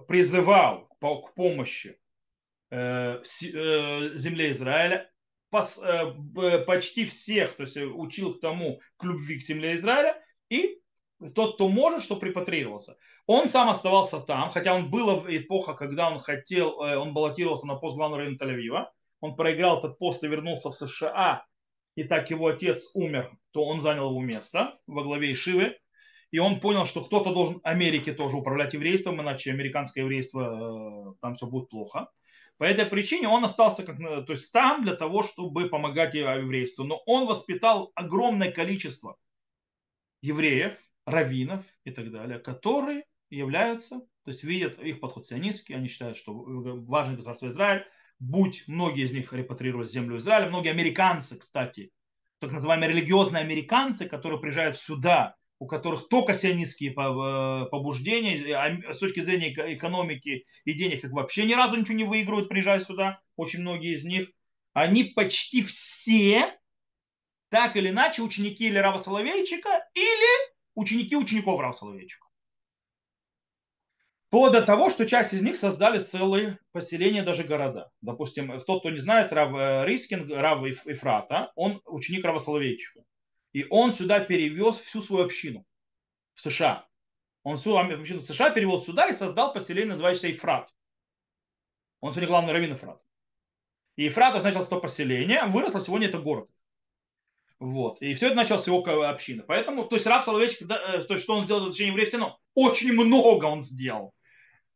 Призывал к помощи Э, э, земле Израиля, э, почти всех, то есть учил к тому, к любви к земле Израиля, и тот, кто может, что препатрировался. Он сам оставался там, хотя он был в эпоха, когда он хотел, он баллотировался на пост главного района Тель-Авива, он проиграл этот пост и вернулся в США, и так его отец умер, то он занял его место во главе Ишивы, и он понял, что кто-то должен Америке тоже управлять еврейством, иначе американское еврейство, там все будет плохо. По этой причине он остался как, то есть там для того, чтобы помогать еврейству. Но он воспитал огромное количество евреев, раввинов и так далее, которые являются, то есть видят их подход сионистский, они считают, что важно государство Израиль, будь многие из них репатрируют землю Израиля, многие американцы, кстати, так называемые религиозные американцы, которые приезжают сюда у которых только сионистские побуждения, а с точки зрения экономики и денег их вообще ни разу ничего не выигрывают, приезжая сюда, очень многие из них, они почти все так или иначе ученики или Рава Соловейчика, или ученики учеников Рава Соловейчика. Вплоть до того, что часть из них создали целые поселения, даже города. Допустим, тот, кто не знает, Рав э, Рискин, Рав Ифрата, он ученик Рава Соловейчика. И он сюда перевез всю свою общину в США. Он всю общину в США перевел сюда и создал поселение, называющееся Ифрат. Он сегодня главный раввин Ифрат. И Ефратов начал с того поселения, выросло сегодня это город. Вот. И все это началось с его общины. Поэтому, то есть Рав Соловейчик, э, то что он сделал в течение евреев, ну, очень много он сделал.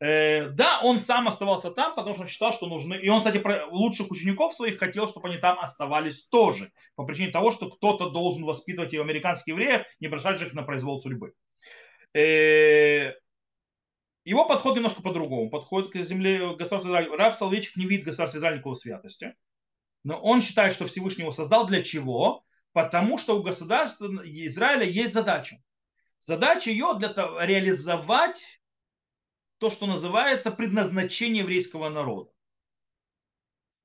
Э, да, он сам оставался там, потому что он считал, что нужны... И он, кстати, лучших учеников своих хотел, чтобы они там оставались тоже. По причине того, что кто-то должен воспитывать американских евреев, не бросать их на произвол судьбы. Э, его подход немножко по-другому. Подход к земле государства Израиля. Рав Соловейчик не видит государства Израиля никакой святости. Но он считает, что Всевышний его создал для чего? Потому что у государства Израиля есть задача. Задача ее для того, реализовать то, что называется предназначение еврейского народа.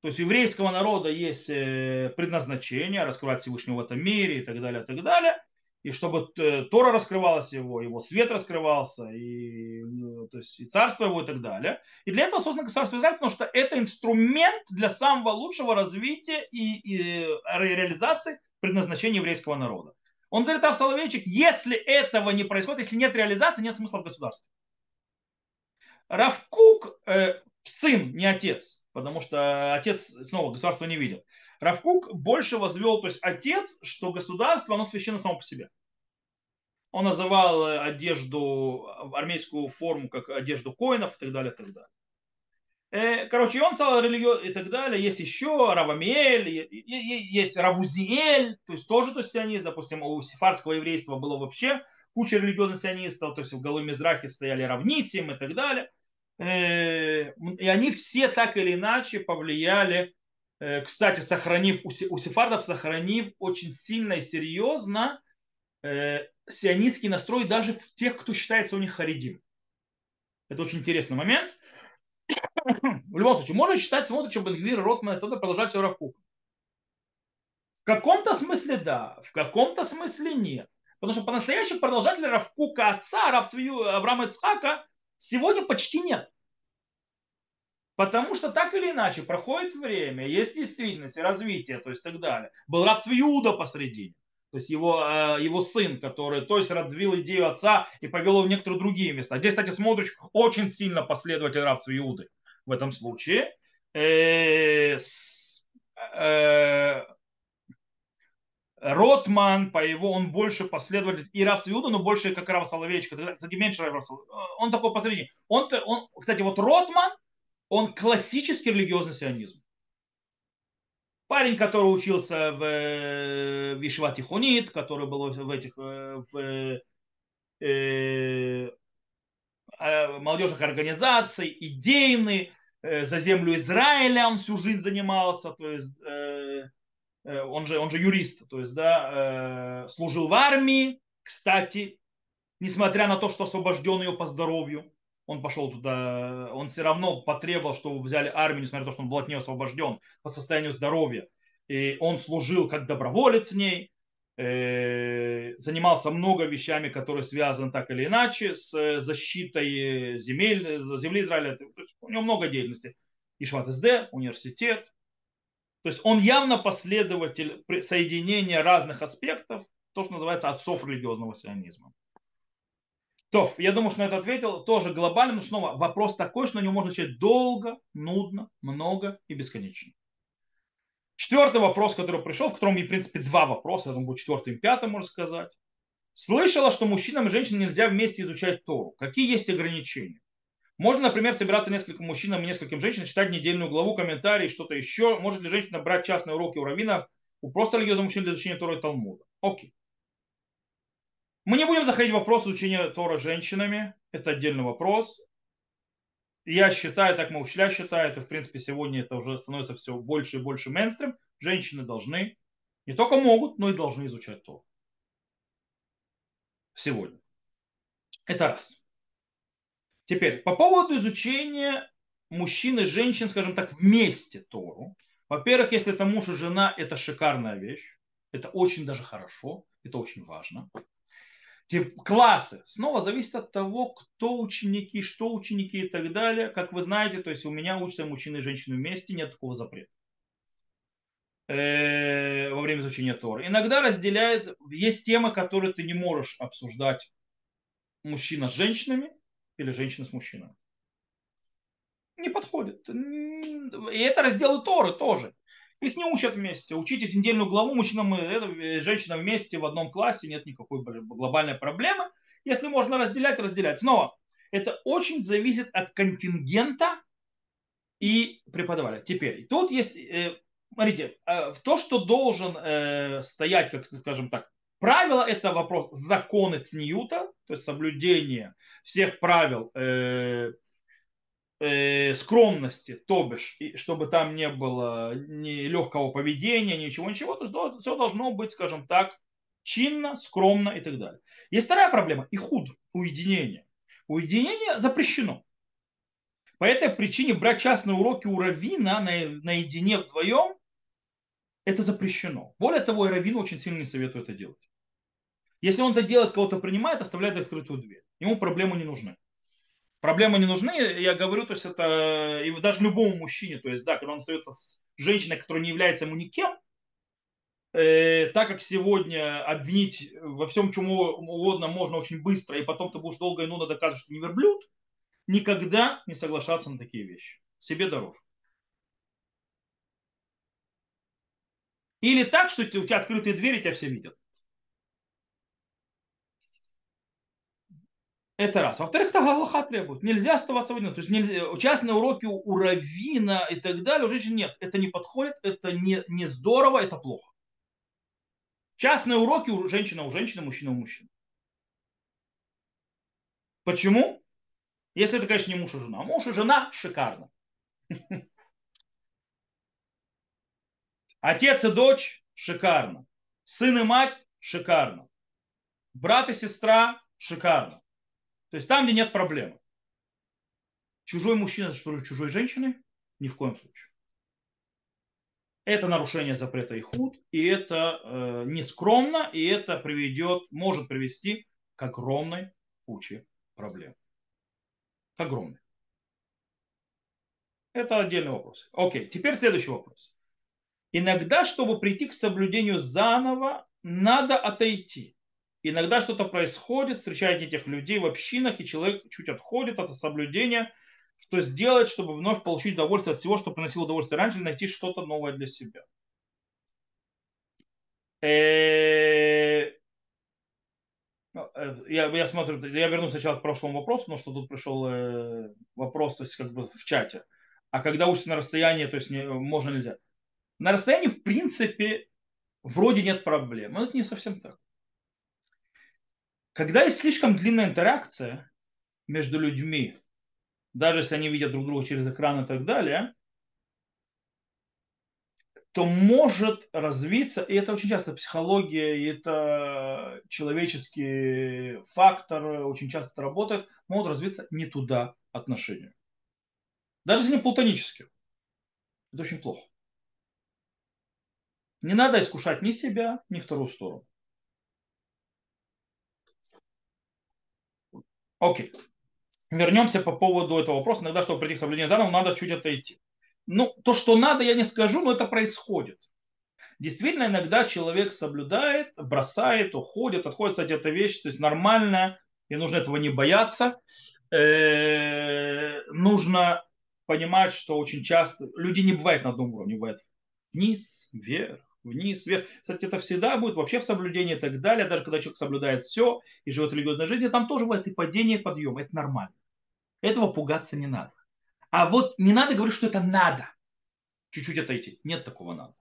То есть еврейского народа есть э, предназначение раскрывать Всевышнего в этом мире и так далее, и так далее и чтобы э, Тора раскрывалась его, его свет раскрывался, и, ну, то есть, и царство его и так далее. И для этого создано государство Израиль, потому что это инструмент для самого лучшего развития и, и реализации предназначения еврейского народа. Он говорит, а Соловейчик, если этого не происходит, если нет реализации, нет смысла в государстве. Равкук, э, сын, не отец, потому что отец снова государство не видел. Равкук больше возвел, то есть отец, что государство, оно священно само по себе. Он называл э, одежду, армейскую форму, как одежду коинов и так далее, и так далее. Э, короче, он стал религио и так далее. Есть еще Равамиэль, есть Равузиэль, то есть тоже то есть сионист. Допустим, у сефардского еврейства было вообще куча религиозных сионистов, то есть в голове Мизрахе стояли Равнисим и так далее. Э, и они все так или иначе повлияли Э, кстати, сохранив, у сефардов сохранив очень сильно и серьезно э, сионистский настрой даже тех, кто считается у них харидим. Это очень интересный момент. В любом случае, можно считать Смотрича, Бенгвир, Ротман и тот продолжать все Равкук. В каком-то смысле да, в каком-то смысле нет. Потому что по-настоящему продолжателей Равкука отца, Равцвию Авраама Ицхака, сегодня почти нет. Потому что так или иначе проходит время, есть действительность, развитие, то есть так далее. Был Рав Цвиуда посредине. То есть его, э, его сын, который, то есть развил идею отца и повел его в некоторые другие места. Здесь, кстати, смотришь, очень сильно последователь Рав Цвиуды в этом случае. Э, э, Ротман, по его, он больше последователь и Рав Цвиуда, но больше как Рав Соловейчик. Кстати, меньше Рав Он такой посредине. Он, он, кстати, вот Ротман, он классический религиозный сионизм. Парень, который учился в, э, в Ишива Тихонит, который был в этих э, в, э, э, молодежных организаций, идейный, э, за землю Израиля он всю жизнь занимался, то есть э, он же, он же юрист, то есть, да, э, служил в армии, кстати, несмотря на то, что освобожден ее по здоровью, он пошел туда, он все равно потребовал, чтобы взяли армию, несмотря на то, что он был от нее освобожден по состоянию здоровья. И он служил как доброволец в ней, э, занимался много вещами, которые связаны так или иначе с защитой земель, земли Израиля. у него много деятельности. Ишват СД, университет. То есть он явно последователь соединения разных аспектов, то, что называется отцов религиозного сионизма. То, я думаю, что на это ответил. Тоже глобально, но снова вопрос такой, что на него можно отвечать долго, нудно, много и бесконечно. Четвертый вопрос, который пришел, в котором, в принципе, два вопроса, думаю, будет четвертый и пятый, можно сказать. Слышала, что мужчинам и женщинам нельзя вместе изучать Тору. Какие есть ограничения? Можно, например, собираться нескольким мужчинам и нескольким женщинам, читать недельную главу, комментарии, что-то еще. Может ли женщина брать частные уроки у раввина, у просто религиозных мужчин для изучения Торы и Талмуда? Окей. Мы не будем заходить в вопрос изучения Тора женщинами. Это отдельный вопрос. Я считаю, так мы учителя считают, и в принципе сегодня это уже становится все больше и больше мейнстрим. Женщины должны, не только могут, но и должны изучать Тору. Сегодня. Это раз. Теперь, по поводу изучения мужчин и женщин, скажем так, вместе Тору. Во-первых, если это муж и жена, это шикарная вещь. Это очень даже хорошо, это очень важно. Классы. Снова зависит от того, кто ученики, что ученики и так далее. Как вы знаете, то есть у меня учатся мужчины и женщины вместе, нет такого запрета во время изучения Торы. Иногда разделяет, есть темы, которые ты не можешь обсуждать мужчина с женщинами или женщина с мужчинами. Не подходит. И это разделы Торы тоже. Их не учат вместе. Учить недельную главу мужчинам и э, женщинам вместе в одном классе нет никакой глобальной проблемы. Если можно разделять, разделять. Снова, это очень зависит от контингента и преподавателя. Теперь, тут есть, э, смотрите, э, то, что должен стоять, как скажем так, правило, это вопрос законы Цниюта, то есть соблюдение всех правил э, скромности, то бишь, чтобы там не было ни легкого поведения, ничего, ничего, то есть все должно быть, скажем так, чинно, скромно и так далее. Есть вторая проблема – и худ, уединение. Уединение запрещено. По этой причине брать частные уроки у Равина на, наедине вдвоем – это запрещено. Более того, и Равин очень сильно не советую это делать. Если он это делает, кого-то принимает, оставляет открытую дверь. Ему проблемы не нужны. Проблемы не нужны, я говорю, то есть это и даже любому мужчине, то есть, да, когда он остается с женщиной, которая не является ему никем, э, так как сегодня обвинить во всем, чему угодно можно очень быстро, и потом ты будешь долго и нудно доказывать, что не верблюд, никогда не соглашаться на такие вещи. Себе дороже. Или так, что у тебя открытые двери, тебя все видят. Это раз. Во-вторых, это Галаха требует. Нельзя оставаться в один. То есть нельзя, частные уроки у равина и так далее у женщин нет. Это не подходит, это не, не здорово, это плохо. Частные уроки у женщины у женщины, мужчина у мужчины. Почему? Если это, конечно, не муж и жена. Муж и жена шикарно. [LAUGHS] Отец и дочь шикарно. Сын и мать шикарно. Брат и сестра шикарно. То есть там, где нет проблемы. Чужой мужчина с чужой женщиной? Ни в коем случае. Это нарушение запрета и худ, и это э, нескромно, и это приведет, может привести к огромной куче проблем. К огромной. Это отдельный вопрос. Окей, теперь следующий вопрос. Иногда, чтобы прийти к соблюдению заново, надо отойти. Иногда что-то происходит, встречаете этих людей в общинах, и человек чуть отходит от соблюдения, что сделать, чтобы вновь получить удовольствие от всего, что приносило удовольствие раньше, найти что-то новое для себя. Э, ну, э, я, я смотрю, я вернусь сначала к прошлому вопросу, потому что тут пришел э, вопрос, то есть как бы в чате. А когда учишься на расстоянии, то есть не, можно нельзя. На расстоянии, в принципе, вроде нет проблем. Но это не совсем так. Когда есть слишком длинная интеракция между людьми, даже если они видят друг друга через экран и так далее, то может развиться, и это очень часто психология, и это человеческий фактор, очень часто работает, могут развиться не туда отношения. Даже если не платонические. Это очень плохо. Не надо искушать ни себя, ни вторую сторону. Окей. Вернемся по поводу этого вопроса. Иногда, чтобы прийти к соблюдению заново, надо чуть отойти. Ну, то, что надо, я не скажу, но это происходит. Действительно, иногда человек соблюдает, бросает, уходит, отходит, кстати, эта вещь, то есть нормальная, и нужно этого не бояться. Э, нужно понимать, что очень часто люди не бывают на одном уровне, бывают вниз, вверх, вниз, вверх. Кстати, это всегда будет вообще в соблюдении и так далее. Даже когда человек соблюдает все и живет религиозной жизнью, там тоже бывает и падение, и подъем. Это нормально. Этого пугаться не надо. А вот не надо говорить, что это надо. Чуть-чуть отойти. Нет такого надо.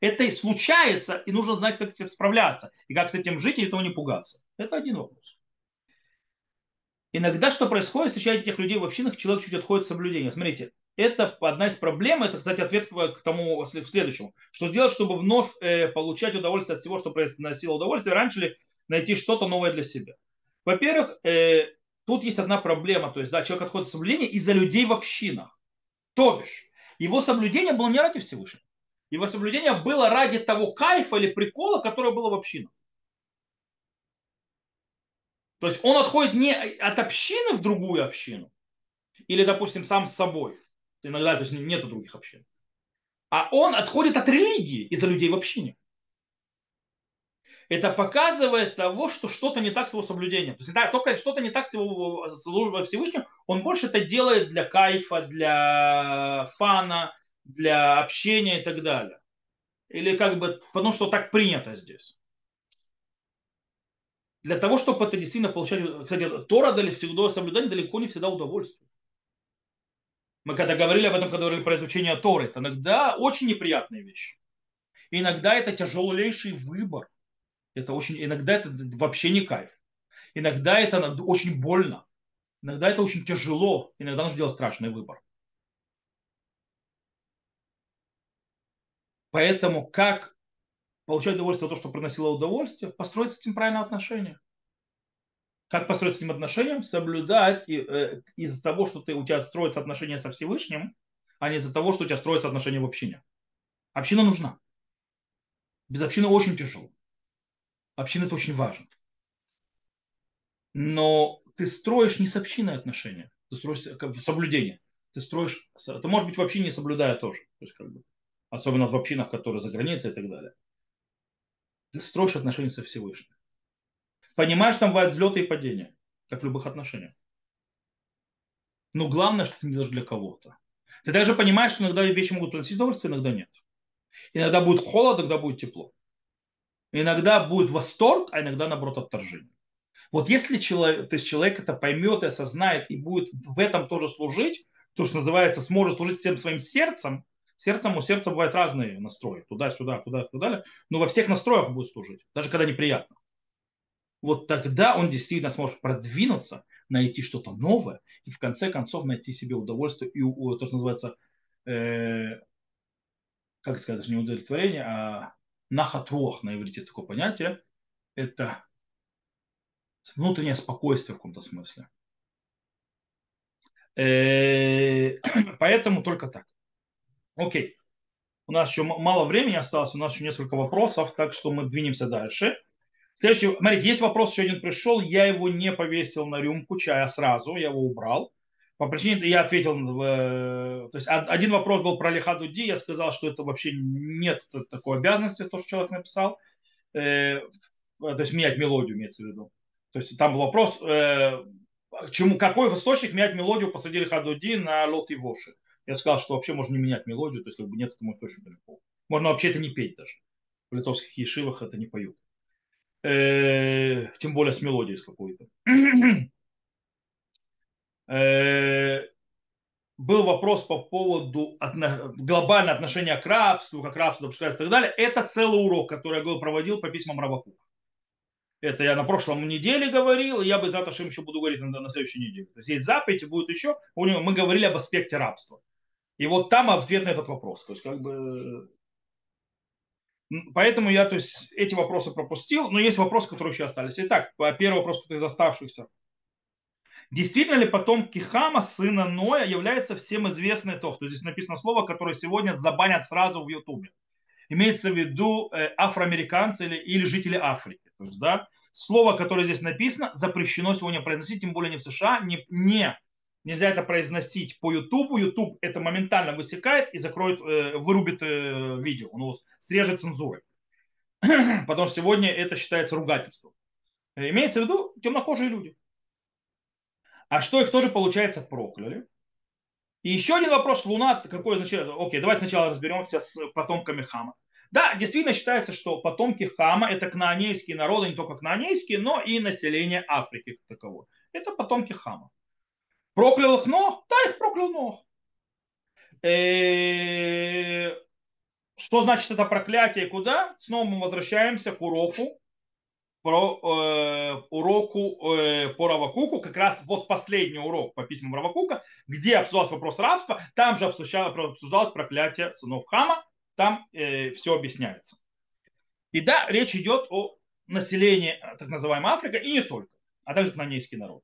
Это случается, и нужно знать, как с этим справляться. И как с этим жить, и этого не пугаться. Это один вопрос. Иногда что происходит, встречаете этих людей в общинах, человек чуть отходит от соблюдения. Смотрите, это одна из проблем, это, кстати, ответ к тому к следующему. Что сделать, чтобы вновь э, получать удовольствие от всего, что приносило удовольствие, раньше ли найти что-то новое для себя. Во-первых, э, тут есть одна проблема, то есть, да, человек отходит от соблюдения из-за людей в общинах. То бишь, его соблюдение было не ради Всевышнего. Его соблюдение было ради того кайфа или прикола, которое было в общинах. То есть он отходит не от общины в другую общину, или, допустим, сам с собой. Иногда то есть, нету других общин. А он отходит от религии из-за людей в общине. Это показывает того, что что-то не так с его соблюдением. То есть, да, только что-то не так с его службой Всевышним, он больше это делает для кайфа, для фана, для общения и так далее. Или как бы, потому что так принято здесь. Для того, чтобы это действительно получать, кстати, Тора дали всегда соблюдать далеко не всегда удовольствие. Мы когда говорили об этом, когда говорили про изучение Торы, это иногда очень неприятные вещи. Иногда это тяжелейший выбор. Это очень, иногда это вообще не кайф. Иногда это очень больно. Иногда это очень тяжело. Иногда нужно делать страшный выбор. Поэтому как получать удовольствие от того, что приносило удовольствие, построить с этим правильное отношение. Как построить с этим отношением? Соблюдать и, э, из-за того, что ты, у тебя строятся отношения со Всевышним, а не из-за того, что у тебя строятся отношения в общине. Община нужна. Без общины очень тяжело. Община это очень важно. Но ты строишь не с общиной отношения, ты строишь как, соблюдение. Ты строишь, ты можешь быть в общине не соблюдая тоже. То есть, как бы, особенно в общинах, которые за границей и так далее. Ты строишь отношения со Всевышним. Понимаешь, там бывают взлеты и падения, как в любых отношениях. Но главное, что ты не делаешь для кого-то. Ты также понимаешь, что иногда вещи могут приносить удовольствие, иногда нет. Иногда будет холод, иногда будет тепло. Иногда будет восторг, а иногда, наоборот, отторжение. Вот если человек, то есть человек это поймет и осознает и будет в этом тоже служить, то, что называется, сможет служить всем своим сердцем, сердцем у сердца бывают разные настрои, туда-сюда, туда-туда, но во всех настроях будет служить, даже когда неприятно. Вот тогда он действительно сможет продвинуться, найти что-то новое и в конце концов найти себе удовольствие и то, что называется, э, как сказать, не удовлетворение, а нахатрух на иврите есть такое понятие, это внутреннее спокойствие в каком-то смысле. Э, [CLEARS THROAT] поэтому только так. Окей. У нас еще мало времени осталось, у нас еще несколько вопросов, так что мы двинемся дальше. Следующий, смотрите, есть вопрос, один пришел, я его не повесил на рюмку чая сразу, я его убрал по причине, я ответил, то есть один вопрос был про Лихаду Ди, я сказал, что это вообще нет такой обязанности, то, что человек написал, э, то есть менять мелодию имеется в виду. То есть там был вопрос, э, чему, какой источник менять мелодию посреди Лихаду Ди на Лот и Воши. Я сказал, что вообще можно не менять мелодию, то есть как бы нет этому источника. Можно вообще это не петь даже. В литовских ешивах это не поют. Э, тем более с мелодией с какой-то. [CLEARS THROAT] Э, был вопрос по поводу отно... глобального отношения к рабству, как рабство допускается и так далее. Это целый урок, который я проводил по письмам Равакука. Это я на прошлом неделе говорил, и я бы завтра еще буду говорить на, на следующей неделе. То есть есть заповедь, будет еще. У него, мы говорили об аспекте рабства. И вот там ответ на этот вопрос. То есть как бы Поэтому я то есть, эти вопросы пропустил, но есть вопросы, которые еще остались. Итак, первый вопрос из оставшихся. Действительно ли потомки Хама, сына Ноя, является всем известный Тов? То есть здесь написано слово, которое сегодня забанят сразу в Ютубе. Имеется в виду э, афроамериканцы или, или жители Африки. То есть, да, слово, которое здесь написано, запрещено сегодня произносить, тем более не в США, не, не нельзя это произносить по Ютубу. Ютуб это моментально высекает и закроет, э, вырубит э, видео, он срежет цензурой. [CLEARS THROAT] Потому что сегодня это считается ругательством. Имеется в виду темнокожие люди. А что их тоже, получается, прокляли? И еще один вопрос. Луна, какое значение? Окей, давайте сначала разберемся с потомками Хама. Да, действительно считается, что потомки Хама это кнаанейские народы, не только кнаанейские, но и население Африки как таковое. Это потомки Хама. Проклял их Нох? Да, их проклял Нох. Э, что значит это проклятие? Куда? Снова мы возвращаемся к уроку про э, уроку э, по Равакуку, как раз вот последний урок по письмам Равакука, где обсуждался вопрос рабства, там же обсуждалось, обсуждалось проклятие сынов Хама, там э, все объясняется. И да, речь идет о населении так называемой Африки и не только, а также кнанейский народ.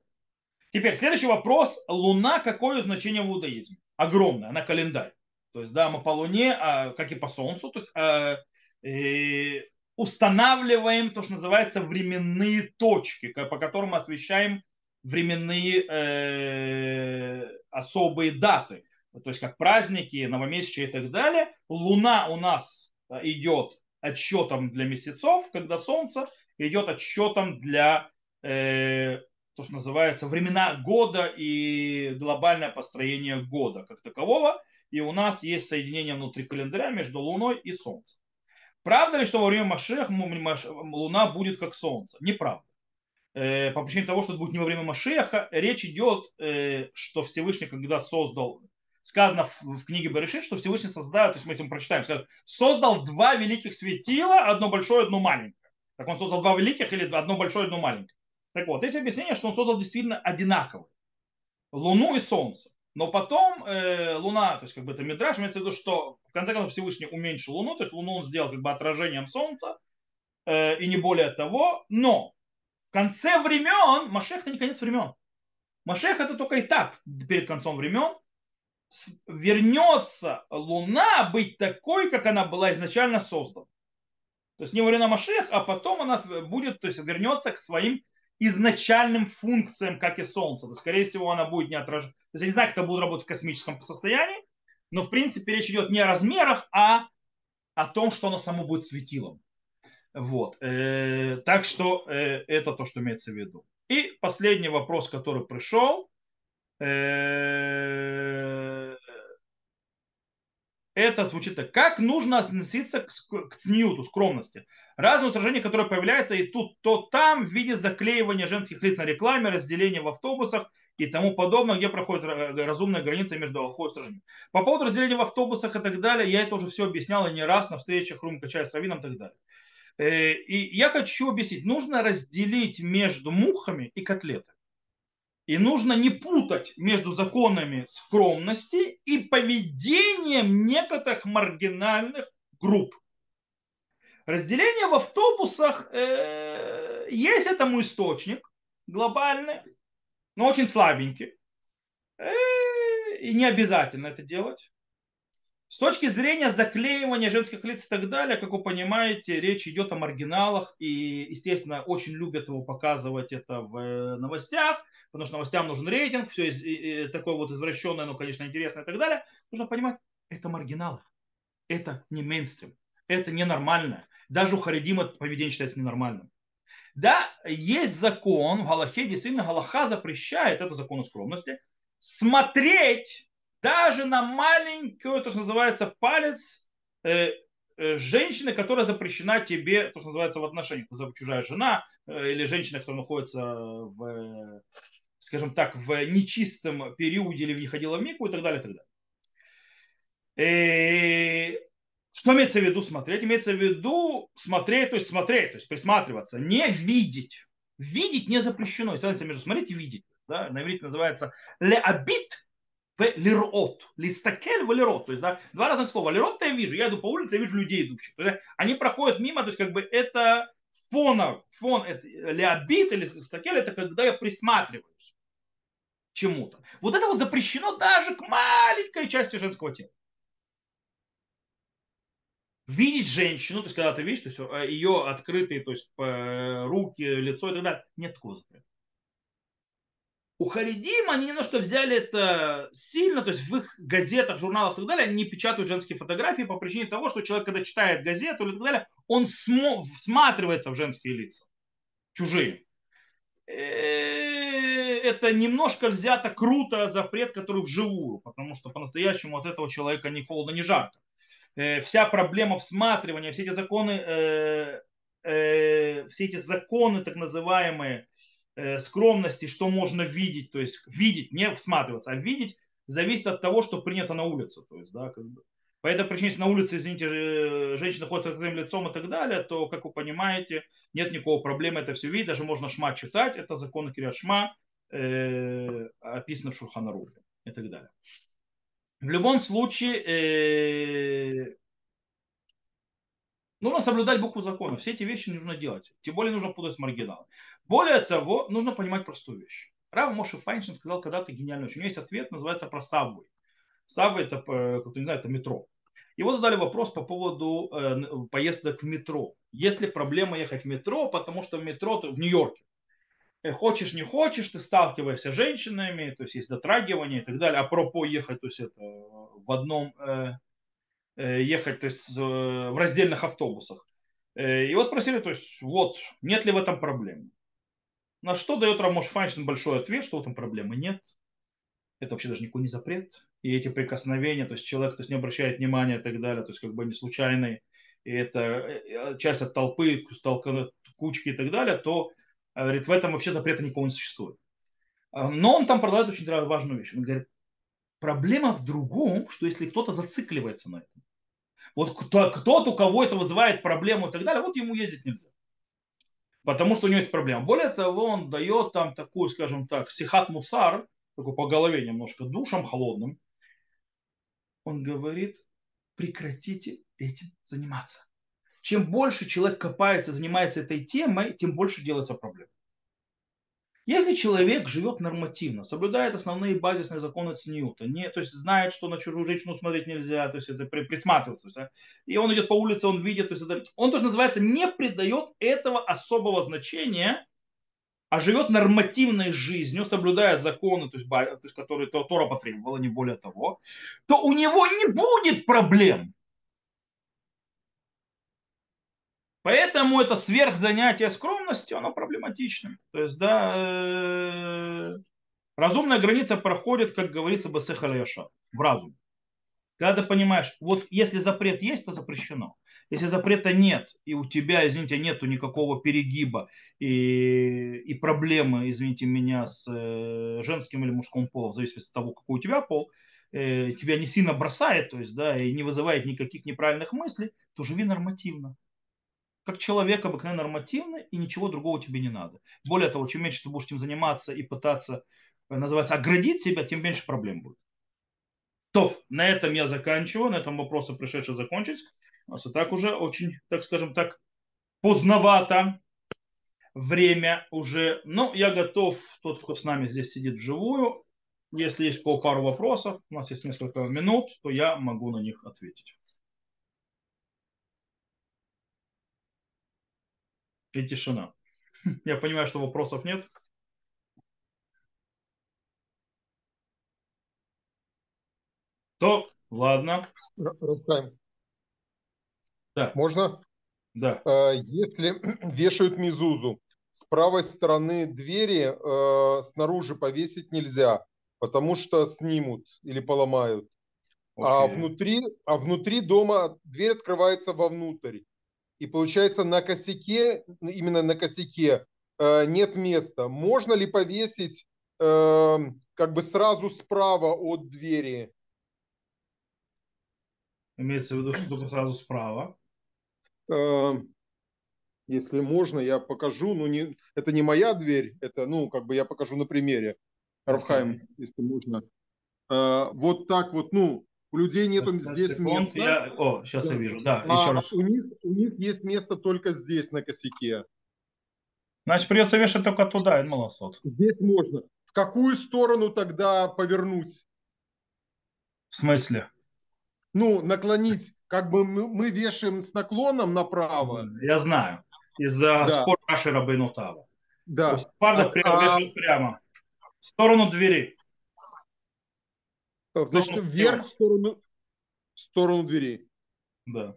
Теперь следующий вопрос. Луна какое значение в иудаизме? Огромное, на календарь. То есть, да, мы по Луне, а, как и по Солнцу, то есть, а, и устанавливаем то, что называется временные точки, по которым освещаем временные э, особые даты. То есть как праздники, новомесячие и так далее. Луна у нас идет отсчетом для месяцев, когда Солнце идет отсчетом для э, то, что называется времена года и глобальное построение года как такового. И у нас есть соединение внутри календаря между Луной и Солнцем. Правда ли, что во время Машех Луна будет как Солнце? Неправда. Э, по причине того, что это будет не во время Машеха, речь идет, э, что Всевышний, когда создал, сказано в книге Берешит, что Всевышний создал, то есть мы мы прочитаем, создал два великих светила, одно большое, одно маленькое. Так он создал два великих или одно большое, одно маленькое. Так вот, есть объяснение, что он создал действительно одинаковые. Луну и Солнце. Но потом э, Луна, то есть как бы это Мидраш, имеется в виду, что в конце концов Всевышний уменьшил Луну, то есть Луну он сделал как бы отражением Солнца, э, и не более того. Но в конце времен, Машех это не конец времен. Машех это только и так перед концом времен. Вернется Луна быть такой, как она была изначально создана. То есть не во время Машех, а потом она будет, то есть вернется к своим изначальным функциям, как и Солнце. То, скорее всего, она будет не отражена. То есть я не знаю, как это будет работать в космическом состоянии, но в принципе речь идет не о размерах, а о том, что оно само будет светилом. Вот. Э, так что э, это то, что имеется в виду. И последний вопрос, который пришел. Э, это звучит так. Как нужно относиться к, к цнюту, скромности? Разные утверждения, которые появляются и тут, то там в виде заклеивания женских лиц на рекламе, разделения в автобусах и тому подобное, где проходит разумная граница между алхой и устражением. По поводу разделения в автобусах и так далее, я это уже все объяснял и не раз на встречах Рум Качай с Равином и так далее. Э, и я хочу объяснить, нужно разделить между мухами и котлетами. И нужно не путать между законами скромности и поведением некоторых маргинальных групп. Разделение в автобусах э, есть этому источник глобальный, но очень слабенький. Э, и не обязательно это делать. С точки зрения заклеивания женских лиц и так далее, как вы понимаете, речь идет о маргиналах, и, естественно, очень любят его показывать это в э, новостях, потому что новостям нужен рейтинг, все такое вот извращенное, но, конечно, интересное и так далее. Нужно понимать, это маргиналы, это не мейнстрим, это ненормально. Даже у Харидима поведение считается ненормальным. Да, есть закон в Галахе, действительно, Галаха запрещает, это закон скромности, смотреть даже на маленькую, то, что называется, палец э, э, женщины, которая запрещена тебе, то, что называется, в отношениях. Чужая жена э, или женщина, которая находится в скажем так, в нечистом периоде или не ходила в мику и так далее, и так далее. И э, что имеется в виду смотреть? Имеется в виду смотреть, то есть смотреть, то есть присматриваться, не видеть. Видеть не запрещено. Есть разница между смотреть и видеть. Да? На иврите называется леабит в лирот. Листакель в лирот. То есть да, два разных слова. Лирот я вижу. Я иду по улице, я вижу людей идущих. То есть, они проходят мимо, то есть как бы это фона, фон, леобит или стакель, это когда я присматриваюсь к чему-то. Вот это вот запрещено даже к маленькой части женского тела. Видеть женщину, то есть когда ты видишь, то есть э, ее открытые, то есть руки, лицо и так далее, нет такого запрета. У Харидим они немножко взяли это сильно, то есть в их газетах, журналах и так далее, они не печатают женские фотографии по причине того, что человек, когда читает газету или так далее, он всматривается в женские лица, чужие. Э, это немножко взято круто запрет, который вживую, потому что по-настоящему от этого человека ни холодно, ни жарко. Э, вся проблема всматривания, все эти законы, э, все эти законы так называемые, скромности, что можно видеть, то есть видеть, не всматриваться, а видеть зависит от того, что принято на улице. То есть, да, как бы. По этой причине, если на улице, извините, э, женщина ходит с открытым лицом и так далее, то, как вы понимаете, нет никакого проблемы это все видеть, даже можно шма читать, это законы Кирия Шма, э, описано в Шурханарухе и так далее. В любом случае, э, Нужно соблюдать букву закона. Все эти вещи нужно делать. Тем более нужно путать с маргиналом. Более того, нужно понимать простую вещь. Рав Моши Файншин сказал когда-то гениальную вещь. У него есть ответ, называется про Сабвей. Сабвей это, э, как не знаю, это метро. Его задали вопрос по поводу э, поездок в метро. Если проблема ехать в метро, потому что в метро в Нью-Йорке. Э, хочешь, не хочешь, ты сталкиваешься с женщинами, то есть есть дотрагивание и так далее. А пропо ехать, то есть это в одном, ехать то есть, в раздельных автобусах. И вот спросили, то есть, вот, нет ли в этом проблемы? На что дает Рамош Файнштейн большой ответ, что в этом проблемы нет. Это вообще даже никакой не запрет. И эти прикосновения, то есть человек то есть, не обращает внимания и так далее, то есть как бы не случайные, и это часть от толпы, кучки и так далее, то говорит, в этом вообще запрета никого не существует. А, но он там продает очень важную вещь. Он говорит, проблема в другом, что если кто-то зацикливается на этом, вот кто-то, у кого это вызывает проблему и так далее, вот ему ездить нельзя. Потому что у него есть проблема. Более того, он дает там такую, скажем так, сихат мусар, такой по голове немножко душем холодным. Он говорит, прекратите этим заниматься чем больше человек копается, занимается этой темой, тем больше делается проблем. Если человек живет нормативно, соблюдает основные базисные законы Цнюта, не, то есть знает, что на чужую женщину смотреть нельзя, то есть это присматриваться, есть, и он идет по улице, он видит, то есть это, он тоже называется, не придает этого особого значения, а живет нормативной жизнью, соблюдая законы, то есть, то есть которые Тора потребовала, не более того, то у него не будет проблем. Поэтому это сверхзанятие скромностью, оно проблематично. То есть, да, э, разумная граница проходит, как говорится, басехаляша, в разум. Когда ты понимаешь, вот если запрет есть, то запрещено. Если запрета нет, и у тебя, извините, нету никакого перегиба и, и проблемы, извините меня, с э, женским или мужским полом, в зависимости от того, какой у тебя пол, э, тебя не сильно бросает, то есть, да, и не вызывает никаких неправильных мыслей, то живи нормативно как человек обыкновенно нормативный, и ничего другого тебе не надо. Более того, чем меньше ты будешь этим заниматься и пытаться, э, называется, оградить себя, тем меньше проблем будет. То, на этом я заканчиваю, на этом вопросы пришедшие закончить. Нас и так уже очень, так скажем так, поздновато время уже. Но я готов, тот, кто с нами здесь сидит вживую, если есть пару вопросов, у нас есть несколько минут, то я могу на них ответить. и тишина. [LAUGHS] Я понимаю, что вопросов нет. То, ладно. Рустам. Да. Можно? Да. А, если [CLEARS THROAT] вешают мизузу, с правой стороны двери э, снаружи повесить нельзя, потому что снимут или поломают. Okay. А внутри, а внутри дома дверь открывается вовнутрь и получается на косяке, именно на косяке э, нет места. Можно ли повесить э, как бы сразу справа от двери? Имеется в виду, что только сразу справа? Э, если можно, я покажу. Ну, не, это не моя дверь, это, ну, как бы я покажу на примере. Рафхайм, если можно. Э, вот так вот, ну, у людей нету здесь секунд, места. Я... О, сейчас да. я вижу, да, а еще раз. У них, у них есть место только здесь, на косяке. Значит, придется вешать только туда, Молосот. Здесь можно. В какую сторону тогда повернуть? В смысле? Ну, наклонить. Как бы мы, мы вешаем с наклоном направо. Я знаю. Из-за да. спора Раши Рабейну Тава. Да. То есть Пардов а, прямо, прямо. В сторону двери. Значит, вверх в сторону, в сторону двери. Да.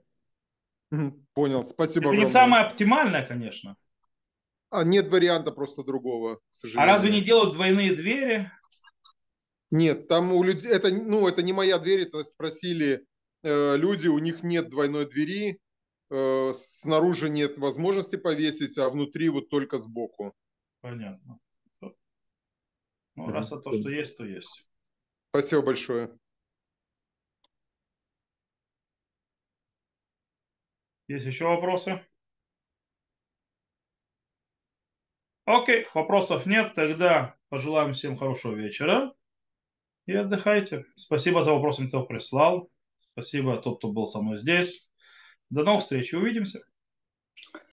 Понял, спасибо. Это не самое оптимальное, конечно. А нет варианта просто другого, к сожалению. А разве не делают двойные двери? Нет, там у людей, это, ну, это не моя дверь, это спросили э, люди, у них нет двойной двери, э, снаружи нет возможности повесить, а внутри вот только сбоку. Понятно. Ну, раз это то, что есть, то есть. Спасибо большое. Есть еще вопросы? Окей, вопросов нет, тогда пожелаем всем хорошего вечера и отдыхайте. Спасибо за вопросы, кто прислал. Спасибо тот, кто был со мной здесь. До новых встреч, увидимся.